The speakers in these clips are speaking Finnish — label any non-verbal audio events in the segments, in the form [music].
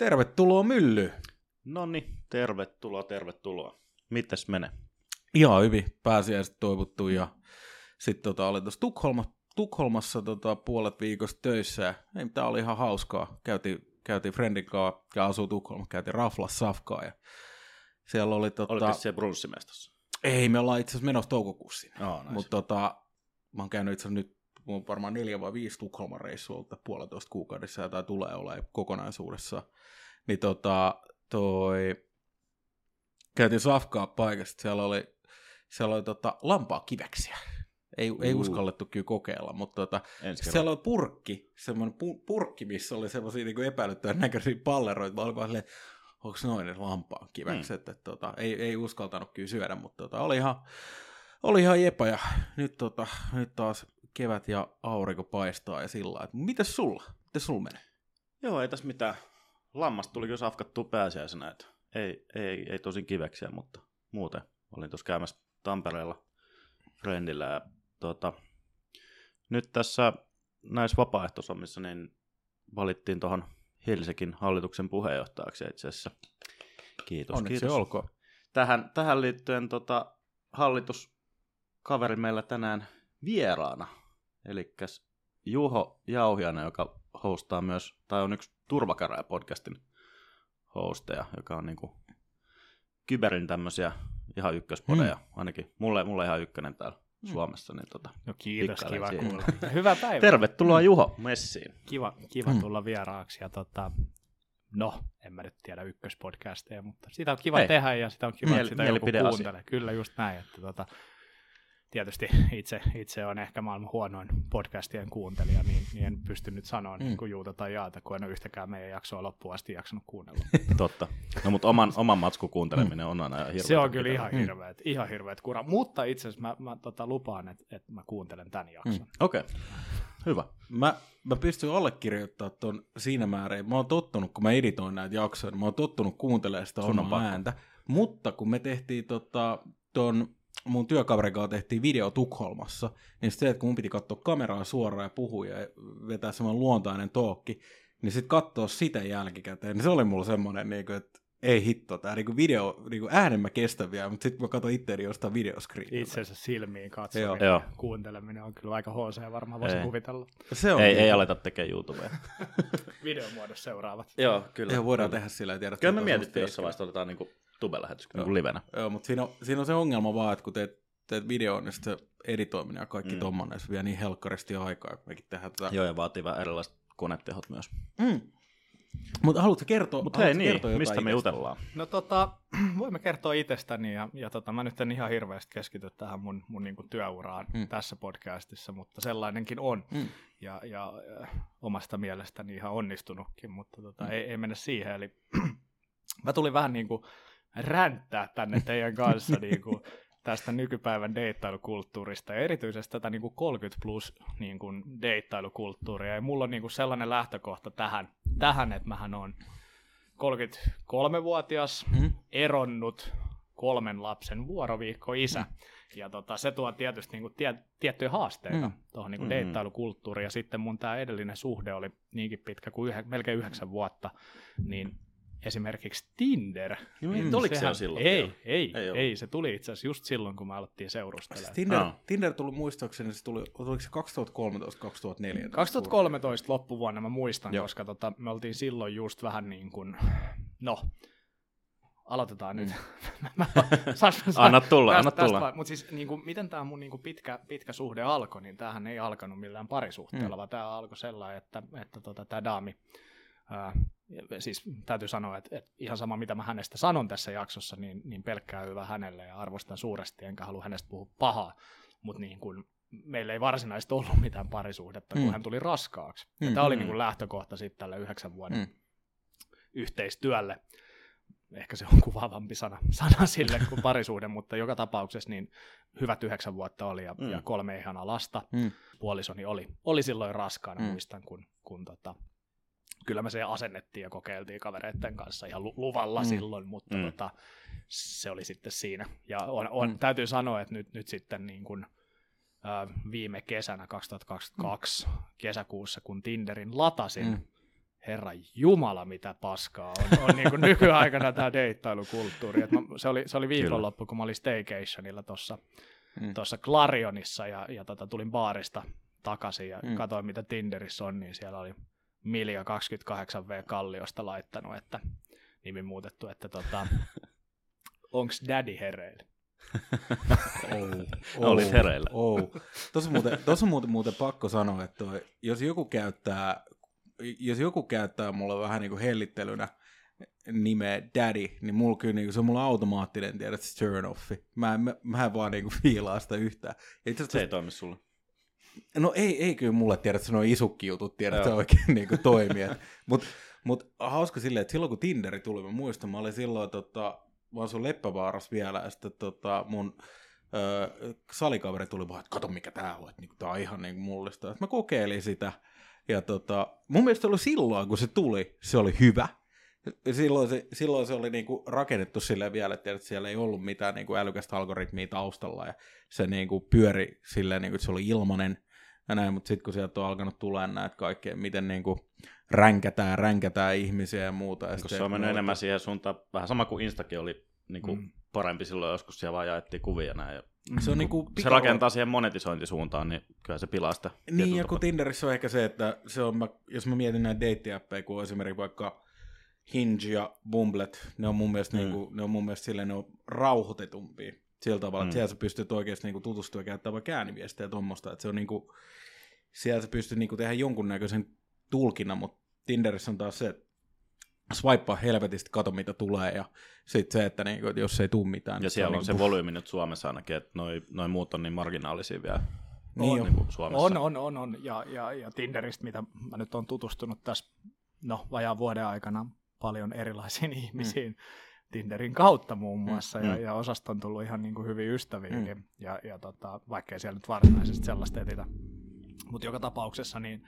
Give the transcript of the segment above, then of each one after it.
Tervetuloa mylly. No niin, tervetuloa, tervetuloa. Mites menee? Ihan hyvin, pääsiäiset toivottu ja sitten tota, olin tuossa Tukholma, Tukholmassa tota, puolet viikosta töissä ja ei mitään, oli ihan hauskaa. Käytiin, käytiin friendin kanssa ja asuu Tukholma, käytiin raflas safkaa ja siellä oli tota... Oliko se brunssimestossa? Ei, me ollaan itse asiassa menossa toukokuussa sinne. Oh, nice. Mutta tota, mä oon käynyt itse nyt on varmaan neljä vai viisi Tukholman reissua ollut puolitoista kuukaudessa tämä tulee olemaan kokonaisuudessa. Niin tota, toi, käytiin Safkaa paikasta, siellä oli, siellä oli tota, lampaa kiveksiä. Ei, ei uskallettu kyllä kokeilla, mutta tota, siellä oli purkki, semmoinen pu- purkki, missä oli semmoisia niin epäilyttävän näköisiä palleroita. Mä olin vaan silleen, onko noin ne lampaan kivekset, hmm. että tota, ei, ei uskaltanut kyllä syödä, mutta tota, oli ihan, oli ihan jepa ja nyt, tota, nyt taas kevät ja aurinko paistaa ja sillä että mitäs sulla? Miten sulla menee? Joo, ei tässä mitään. Lammasta tuli kyllä safkattua pääsiäisenä, että ei, ei, ei tosin kiveksiä, mutta muuten olin tuossa käymässä Tampereella friendillä ja tota, nyt tässä näissä vapaaehtoisommissa niin valittiin tuohon Helsinkin hallituksen puheenjohtajaksi itse asiassa. Kiitos, Onneksi kiitos. olkoon. Tähän, tähän liittyen tota, hallituskaveri meillä tänään vieraana, eli Juho Jauhianen, joka hostaa myös, tai on yksi Turvakäräjä podcastin hosteja, joka on niinku kyberin tämmöisiä ihan ykköspodeja, mm. ainakin mulle, mulle ihan ykkönen täällä mm. Suomessa. Niin tota, no kiitos, kiva siihen. kuulla. [laughs] Hyvää päivää. Tervetuloa Juho messiin. Kiva, kiva tulla vieraaksi ja tota, no, en mä nyt tiedä ykköspodcasteja, mutta sitä on kiva Hei. tehdä ja sitä on kiva, Miel- että sitä joku kuuntelee. Kyllä just näin, että tota, tietysti itse, itse on ehkä maailman huonoin podcastien kuuntelija, niin, niin en pysty nyt sanoa mm. niin kuin Juuta tai Jaata, kun en ole yhtäkään meidän jaksoa loppuun asti jaksanut kuunnella. Totta. No mutta oman, oman matsku kuunteleminen mm. on aina hirveä. Se on kyllä ihan hirveet, mm. ihan hirveet kura. Mutta itse asiassa mä, mä tota, lupaan, että, että mä kuuntelen tämän jakson. Mm. Okei, okay. hyvä. Mä, mä pystyn allekirjoittamaan ton siinä määrin. Mä oon tottunut, kun mä editoin näitä jaksoja, niin mä oon tottunut kuuntelemaan sitä omaa ääntä. Mutta kun me tehtiin tota, ton mun työkaverin kanssa tehtiin video Tukholmassa, niin se, että kun mun piti katsoa kameraa suoraan ja puhua ja vetää semmoinen luontainen tookki, niin sitten katsoa sitä jälkikäteen, niin se oli mulla semmoinen, niin kuin, että ei hitto, tämä niin video, niin kuin äänen mä kestän vielä, mutta sitten mä katson itseäni jostain videoskriinillä. Itsensä silmiin katsominen Joo. kuunteleminen on kyllä aika HC, varmaan voisi kuvitella. Se on ei, ei aleta tekemään YouTubea. [laughs] Videomuodossa seuraavat. Joo, kyllä. Joo, voidaan kyllä. tehdä sillä, tiedä. Kyllä me mietittiin jossain vaiheessa, otetaan niin tube-lähetys niin livenä. Joo, mutta siinä on, siinä on se ongelma vaan, että kun teet, teet videon, niin se editoiminen ja kaikki mm. tommonen, se vie niin helkkaristi aikaa, kun mekin tehdään tätä. Joo, ja vaatii vähän erilaiset konetehot myös. Mm. Mutta haluatko kertoa, Mut hei, niin, kertoa mistä me jutellaan? No tota, [clears throat] voimme kertoa itsestäni ja, ja tota, mä nyt en ihan hirveästi keskity tähän mun, mun niinku työuraan mm. tässä podcastissa, mutta sellainenkin on. Mm. Ja, ja äh, omasta mielestäni ihan onnistunutkin, mutta tota, mm. ei, ei mennä siihen. Eli [clears throat] mä tulin vähän niin kuin ränttää tänne teidän kanssa [laughs] niin kuin, tästä nykypäivän deittailukulttuurista ja erityisesti tätä niin kuin 30 plus niin kuin deittailukulttuuria. Ja mulla on niin kuin sellainen lähtökohta tähän, tähän että mähän on 33-vuotias, mm. eronnut kolmen lapsen vuoroviikko isä. Mm. Ja tota, se tuo tietysti niin kuin tie, tiettyjä haasteita mm. tuohon niin mm. deittailukulttuuriin. Ja sitten mun tämä edellinen suhde oli niinkin pitkä kuin yhe, melkein yhdeksän vuotta, niin esimerkiksi Tinder. Mm, niin tuliko sehän, se silloin? Ei, ei, ei, ei, se tuli itse asiassa just silloin, kun me alettiin seurustelemaan. Tinder, no. Tinder tuli muistaakseni, se tuli, oliko se 2013-2014? 2013 loppuvuonna mä muistan, Joo. koska tota, me oltiin silloin just vähän niin kuin, no, aloitetaan mm. [laughs] nyt. anna tulla, anna tulla. Mutta siis niin kuin, miten tämä mun niin kuin pitkä, pitkä suhde alkoi, niin tämähän ei alkanut millään parisuhteella, mm. vaan tämä alkoi sellainen, että, että tota, tämä daami ää, siis täytyy sanoa, että, että ihan sama mitä mä hänestä sanon tässä jaksossa, niin, niin pelkkää hyvä hänelle ja arvostan suuresti, enkä halua hänestä puhua pahaa, mutta niin kuin, meillä ei varsinaisesti ollut mitään parisuhdetta, kun mm. hän tuli raskaaksi. Mm. Ja tämä oli niin kuin lähtökohta sitten tälle yhdeksän vuoden mm. yhteistyölle. Ehkä se on kuvaavampi sana, sana sille [laughs] kuin parisuhde, mutta joka tapauksessa niin hyvät yhdeksän vuotta oli ja, mm. ja kolme ihanaa lasta. Mm. Puolisoni oli, oli silloin raskaana, mm. muistan, kun, kun tota, kyllä me se asennettiin ja kokeiltiin kavereiden kanssa ihan luvalla mm. silloin, mutta mm. tota, se oli sitten siinä. Ja on, on, mm. täytyy sanoa, että nyt, nyt sitten niin kuin, äh, viime kesänä 2022 mm. kesäkuussa, kun Tinderin latasin, mm. herra jumala mitä paskaa on, on niin kuin nykyaikana tämä deittailukulttuuri. Et mä, se, oli, se oli viikonloppu, kun mä olin staycationilla tuossa mm. tuossa Clarionissa ja, ja tota, tulin baarista takaisin ja mm. katsoin mitä Tinderissä on, niin siellä oli Milja 28V Kalliosta laittanut, että nimi muutettu, että tota, [laughs] onks daddy hereillä? oh, oh, Olit hereillä. Oh. Tuossa muuten, tuossa muuten, muuten pakko sanoa, että toi, jos joku käyttää, jos joku käyttää mulle vähän niin kuin hellittelynä nimeä Daddy, niin mulla kyllä niin kuin, se on mulla automaattinen, tiedät, turn offi. Mä en, mä, mä en vaan niin kuin, fiilaa sitä yhtään. Itse se ei toimi sulle. No ei, ei kyllä mulle tiedä, että se on isukki jutut, tiedä, että se oikein [laughs] niin kuin, toimii. [laughs] Mutta mut, hauska silleen, että silloin kun Tinderi tuli, mä muistan, mä olin silloin tota, mä asun Leppävaarassa vielä, ja sitten tota, mun ö, salikaveri tuli vaan, että kato mikä tää on, että niinku, tää on ihan niin mullista. Että mä kokeilin sitä, ja tota, mun mielestä oli silloin, kun se tuli, se oli hyvä. Silloin se, silloin se oli niinku rakennettu silleen vielä, että siellä ei ollut mitään niinku älykästä algoritmia taustalla, ja se niinku pyöri silleen, niinku, että se oli ilmanen, ja näin, mutta sitten kun sieltä on alkanut tulla näitä kaikkea, miten niinku ränkätään, ränkätään ihmisiä ja muuta. Ja se on mennyt enemmän siihen suuntaan, vähän sama kuin Instakin oli niin kuin mm. parempi silloin joskus, siellä vaan jaettiin kuvia näin. Ja se, on niin kuin se rakentaa siihen monetisointisuuntaan, niin kyllä se pilaa sitä. Niin, ja kun Tinderissä on ehkä se, että se on, jos mä mietin näitä deittiäppejä, kun esimerkiksi vaikka Hinge ja Bumblet, ne on mun mielestä, mm. niin kuin, ne on mun mielestä silleen, ne on rauhoitetumpia sillä tavalla, mm. että siellä sä pystyt oikeasti niin kuin, tutustua ja käyttää vaikka ääniviestejä ja tuommoista, että se on niin kuin, siellä sä pystyt niin kuin, tehdä jonkunnäköisen tulkinnan, mutta Tinderissä on taas se, että swipea helvetistä, kato mitä tulee, ja sitten se, että niinku, jos ei tule mitään. Ja niin siellä on niinku... se volyymi nyt Suomessa ainakin, että noin noi muut on niin marginaalisia vielä. Niin on, niin kuin Suomessa. on, on, on, on. Ja, ja, ja Tinderistä, mitä mä nyt on tutustunut tässä no, vajaan vuoden aikana paljon erilaisiin [laughs] ihmisiin, mm. Tinderin kautta muun muassa, mm. ja, ja osasta on tullut ihan niin kuin hyviä ystäviäkin, mm. ja, ja tota, vaikkei siellä nyt varsinaisesti sellaista etitä. Mutta joka tapauksessa niin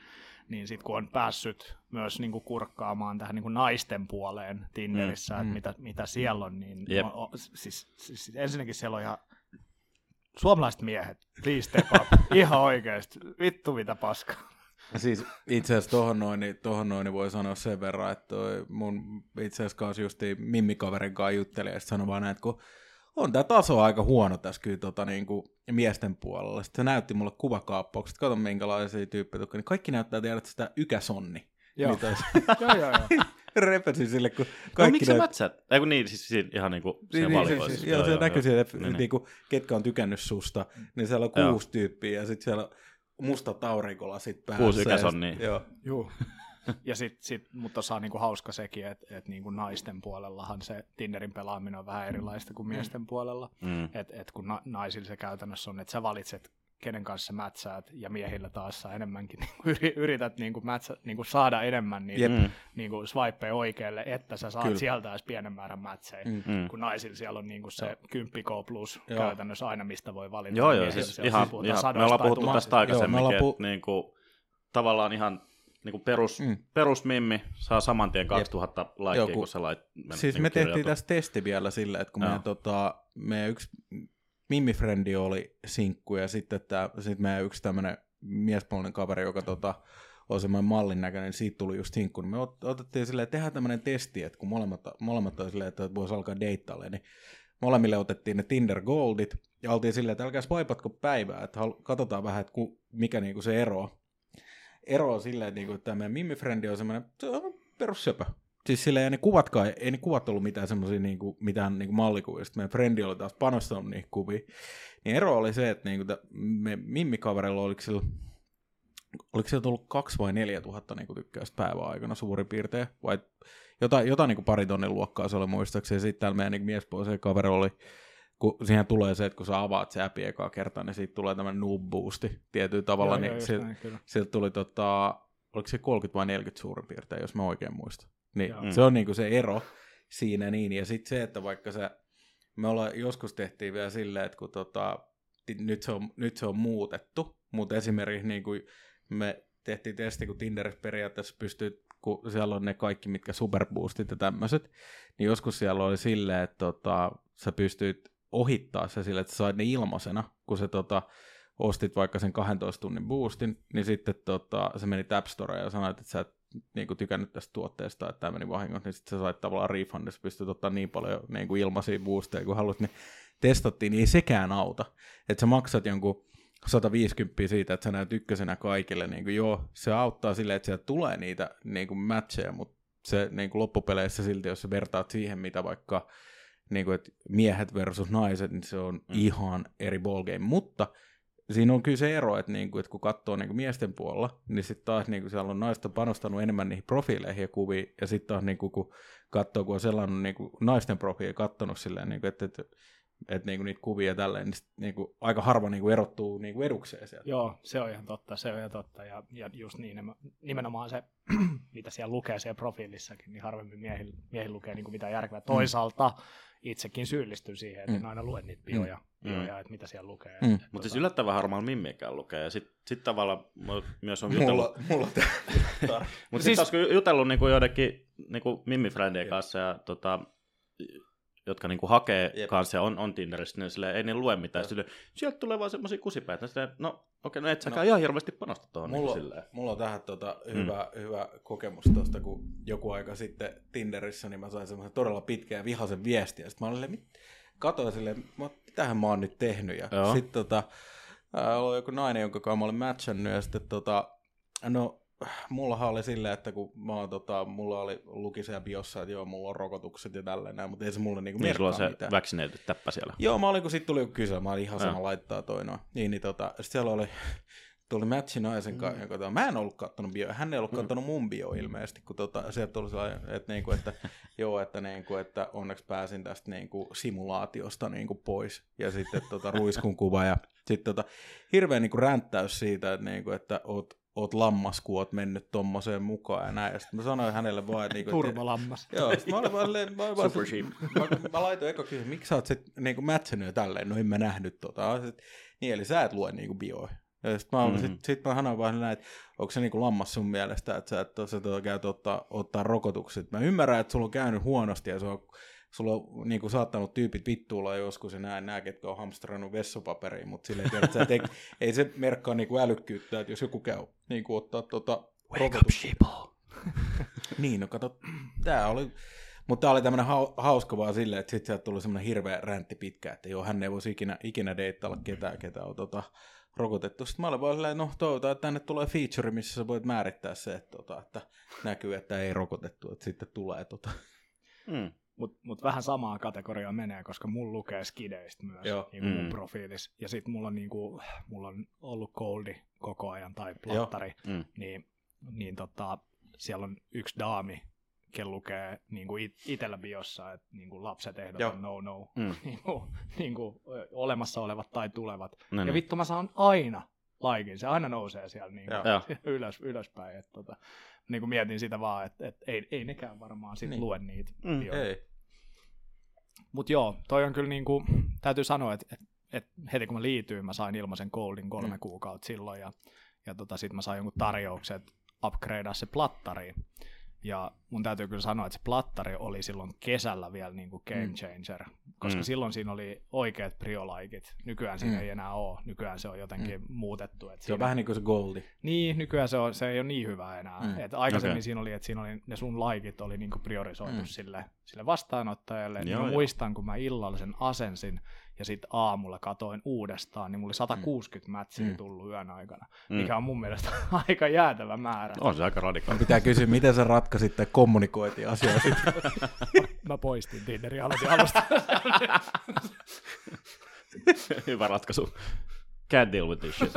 niin sitten kun on päässyt myös niin kuin kurkkaamaan tähän niin kuin naisten puoleen Tinderissä, mm, että mm. Mitä, mitä siellä on, niin yep. on, siis, siis, ensinnäkin siellä on ihan suomalaiset miehet, please step up, [laughs] ihan oikeasti, vittu mitä paskaa. Siis itse asiassa tohon noin, niin, tohon noin niin voi sanoa sen verran, että toi mun itse asiassa kanssa justi Mimmi-kaverin kanssa juttelin, ja sanoi vaan näin, että kun on tämä taso aika huono tässä kyllä tota, niin kuin miesten puolella. Sitten se näytti mulle kuvakaappaukset, kato minkälaisia tyyppejä, niin kaikki näyttää tiedä sitä ykäsonni. Joo. [laughs] joo, joo, joo. [laughs] Repesin sille, kun kaikki... No, miksi sä mätsät? Ei kun niin, siis siinä, ihan niin kuin niin, niin, siis, siis, joo, joo, se näkyy siellä, niin, niin. Niinku, ketkä on tykännyt susta, niin siellä on kuusi joo. tyyppiä ja sitten siellä on mustat aurinkolasit päässä. Kuusi ykäsonni. Joo. Joo. [laughs] ja sit, sit, mutta saa niinku hauska sekin, että et niinku naisten puolellahan se Tinderin pelaaminen on vähän erilaista kuin mm. miesten puolella. Mm. Että et kun na, naisilla se käytännössä on, että sä valitset kenen kanssa mätsäät, ja miehillä taas saa enemmänkin, [laughs] niin yrität niin kuin mätsä, niin kuin saada enemmän niin, yep. niin kuin swipeja oikealle, että sä saat Kyllä. sieltä edes pienen määrän mätsejä, mm. mm. kun naisilla siellä on niin kuin se 10 K plus Joo. käytännössä aina, mistä voi valita. Joo, joo, siis ihan, ihan me ollaan puhuttu tästä aikaisemminkin, että pu- niin kuin, tavallaan ihan niin kuin perus, mm. perusmimmi saa saman tien 2000 laikkia, kun se lait, Siis niin me tehtiin tässä testi vielä sillä, että kun meidän, tota, meidän yksi Mimmi-frendi oli sinkku ja sitten tää, sit meidän yksi tämmöinen miespuolinen kaveri, joka tota, on semmoinen mallin näköinen, niin siitä tuli just sinkku. Niin me otettiin silleen, että tehdään tämmöinen testi, että kun molemmat, molemmat on silleen, että voisi alkaa deittaille, niin molemmille otettiin ne Tinder Goldit ja oltiin silleen, että älkää swipatko päivää, että katsotaan vähän, että ku, mikä niinku se ero. Ero on silleen, että, niinku, että tämä meidän Mimmi-frendi on semmoinen, se on. Siis silleen, ne kuvatkaan, ei ne kuvat ollut mitään semmoisia niinku, mitään niinku mallikuvia. Sitten meidän frendi oli taas panostanut niihin kuviin. Niin ero oli se, että niinku, me Mimmi-kaverilla oliko sillä, oliko siellä tullut kaksi vai neljä tuhatta niinku tykkäystä päivän aikana suurin piirtein, vai jotain, jotain niinku pari tonnin luokkaa se oli muistaakseni. Sitten täällä meidän niinku miespuolisen kaveri oli, kun siihen tulee se, että kun sä avaat se appi ekaa kertaa, niin siitä tulee tämmöinen noob boosti tietyllä tavalla, joo, niin joo, sieltä tuli tota, oliko se 30 vai 40 suurin piirtein, jos mä oikein muistan. Niin, se on niinku se ero siinä niin. Ja sitten se, että vaikka se, me ollaan, joskus tehtiin vielä silleen, että kun tota, nyt, se on, nyt se on muutettu, mutta esimerkiksi niin kuin me tehtiin testi, kun Tinderissä periaatteessa pystyy, kun siellä on ne kaikki, mitkä superboostit ja tämmöiset, niin joskus siellä oli silleen, että tota, sä pystyt ohittaa se sille, että sä sait ne ilmaisena, kun se tota, ostit vaikka sen 12 tunnin boostin, niin sitten tota, se meni App Storeen ja sanoit, että sä et niin kuin tykännyt tästä tuotteesta, että tämä meni vahingossa, niin sitten sä sait tavallaan refundissa, pystyt ottaa niin paljon niin kuin ilmaisia boosteja kuin haluat, niin testattiin, niin ei sekään auta. Että sä maksat jonkun 150 siitä, että sä näet ykkösenä kaikille, niin kuin joo, se auttaa silleen, että sieltä tulee niitä niin kuin matcheja, mutta se niin kuin loppupeleissä silti, jos sä vertaat siihen, mitä vaikka niin kuin, että miehet versus naiset, niin se on mm. ihan eri ballgame, mutta siinä on kyllä se ero, että, niin kuin, että kun katsoo niin kuin miesten puolella, niin sitten taas niin kuin siellä on naista panostanut enemmän niihin profiileihin ja kuviin, ja sitten taas niin kuin, kun katsoo, kun on sellainen niin kuin naisten profiili katsonut silleen, niin kuin, että, että että niinku niitä kuvia ja tälleen, niin sit, niinku, aika harva niinku erottuu niinku edukseen sieltä. Joo, se on ihan totta, se on ihan totta. Ja, ja just niin, nimenomaan se, [clears throat] mitä siellä lukee siellä profiilissakin, niin harvemmin miehillä, miehillä lukee niinku mitään järkevää. Mm. Itsekin syyllistyn siihen, että mm. en aina lue niitä bioja, mm. bioja että mitä siellä lukee. Mm. Mutta tota... siis yllättävän harmaan mimmiäkään lukee. Ja sitten sit tavallaan myös on jutellut... mulla, mulla Mutta siis... sitten taas jutellut niinku joidenkin niinku mimmifrändien kanssa ja tota, jotka niinku hakee Jep. kanssa ja on, on Tinderissä, niin silleen, ei ne lue mitään. Silleen, sieltä tulee vaan semmoisia kusipäitä. Silleen, no okei, okay, no et säkään no, ihan hirveästi panosta tuohon. Mulla, niin silleen. mulla on tähän tota, hyvä, mm. hyvä kokemus tuosta, kun joku aika sitten Tinderissä, niin mä sain semmoisen todella pitkän ja vihaisen viestin. Sitten mä olin mit... katoin silleen, mitähän mä oon nyt tehnyt. Ja sitten tota, oli joku nainen, jonka kanssa mä olin matchannut, ja sitten tota, no mullahan oli silleen, että kun mä oon, tota, mulla oli luki siellä biossa, että joo, mulla on rokotukset ja tälleen näin, mutta ei se mulle niinku niin, sulla on se mitään. vaccinated täppä siellä. Joo, mä olin, kun sit tuli joku kysely, mä olin ihan sama ja. laittaa toi noin. Niin, niin tota, sit siellä oli, [laughs] tuli matchi naisen kanssa, mm. joka, mä en ollut kattonut bio, hän ei ollut mm. kattonut mun bio ilmeisesti, kun tota, sieltä tuli sellainen, että, niinku, että [laughs] joo, että, niinku, että onneksi pääsin tästä niinku, simulaatiosta niinku, pois, ja sitten tota, ruiskun kuva, ja sitten tota, hirveä niinku, ränttäys siitä, että, niinku, että oot oot lammas, kun oot mennyt tommoseen mukaan ja näin. Ja sitten mä sanoin hänelle vaan, että... Niinku, Turbolammas. Joo, mä olin vaan silleen, mä, vaan, Super sheep. Mä, mä, laitoin eka kysymys, miksi sä oot sit niinku mätsänyt jo tälleen? No en mä nähnyt tota. Sit, niin, eli sä et lue niinku bioja. Ja sit mä, mm-hmm. sit, sit mä sanoin vaan näin, että onko se niinku lammas sun mielestä, että sä et sä tota, käyt ottaa, ottaa rokotukset. Mä ymmärrän, että sulla on käynyt huonosti ja se on sulla on niin kuin, saattanut tyypit vittuulla joskus ja näin nämä, ketkä on hamstrannut vessapaperiin, mutta silleen, tiedät, että ei, [laughs] ei se merkkaa niin kuin älykkyyttä, että jos joku käy niin kuin, ottaa tuota, Wake up, sheeple. [laughs] niin, no kato, tämä oli, mutta tämä oli tämmöinen hauska vaan silleen, että sitten sieltä tuli semmoinen hirveä räntti pitkä, että joo, hän ei voisi ikinä, ikinä deittailla ketään, ketä on tota, rokotettu. Sitten mä olin vaan silleen, no toivotaan, että tänne tulee feature, missä sä voit määrittää se, että, tota, että näkyy, että ei rokotettu, että sitten tulee tota. Mm. Mutta mut vähän samaa kategoriaa menee, koska mulla lukee skideistä myös Joo. Niin mun mm. profiilis. Ja sitten mulla, on niinku, mulla on ollut coldi koko ajan tai plattari, mm. niin, niin tota, siellä on yksi daami, ken lukee niin kuin it, itellä biossa, että niin kuin lapset ehdotan no no, mm. niin kuin, [laughs] niin kuin, olemassa olevat tai tulevat. No, ja niin. vittu mä saan aina laikin, se aina nousee siellä niin kuin, [laughs] ylös, ylöspäin. Että, tota, niin kuin mietin sitä vaan, että, että ei, ei nekään varmaan sit niin. lue niitä mm, Ei. Mutta joo, toi on kyllä niin kuin, täytyy sanoa, että, että, että heti kun mä liityin, mä sain ilmaisen Goldin kolme mm. kuukautta silloin ja, ja tota, sitten mä sain jonkun tarjouksen, että upgradea se plattariin. Ja mun täytyy kyllä sanoa, että se plattari oli silloin kesällä vielä niin kuin game mm. changer, mm. koska mm. silloin siinä oli oikeat priolaikit. Nykyään siinä mm. ei enää ole. Nykyään se on jotenkin mm. muutettu. Että se siinä... on vähän niin kuin se goldi. Niin, nykyään se, on, se ei ole niin hyvä enää. Mm. Et aikaisemmin okay. siinä oli, että siinä oli, ne sun laikit oli niin kuin priorisoitu mm. sille, sille vastaanottajalle. Joo, niin mä muistan, kun mä illallisen asensin, ja sitten aamulla katoin uudestaan, niin mulla oli 160 mm. mätsiä mm. tullut yön aikana, mm. mikä on mun mielestä [laughs] aika jäätävä määrä. On se aika radikaali. Pitää kysyä, miten sä ratkaisit tai kommunikoitiin asioita. [laughs] Mä poistin Tinderin aloitin alusta. [laughs] Hyvä ratkaisu. Can't deal with this shit.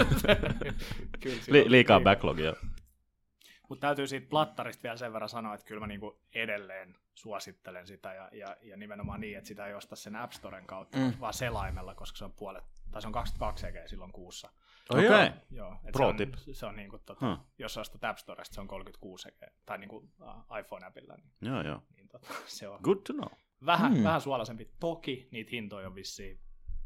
Li- liikaa backlogia. Mutta täytyy siitä plattarista vielä sen verran sanoa, että kyllä mä niinku edelleen suosittelen sitä ja, ja, ja nimenomaan niin, että sitä ei osta sen App Storen kautta, mm. vaan selaimella, koska se on puolet, tai se on 22 EG silloin kuussa. Okei, okay. joo, Pro se on, tip. Se on niinku, tota, hmm. jos ostat App Storesta, se on 36 EG, tai niinku uh, iPhone-appilla. Niin, joo, joo. Niin, tota, [laughs] se on Good to know. Vähän, hmm. vähän suolaisempi. Toki niitä hintoja on vissiin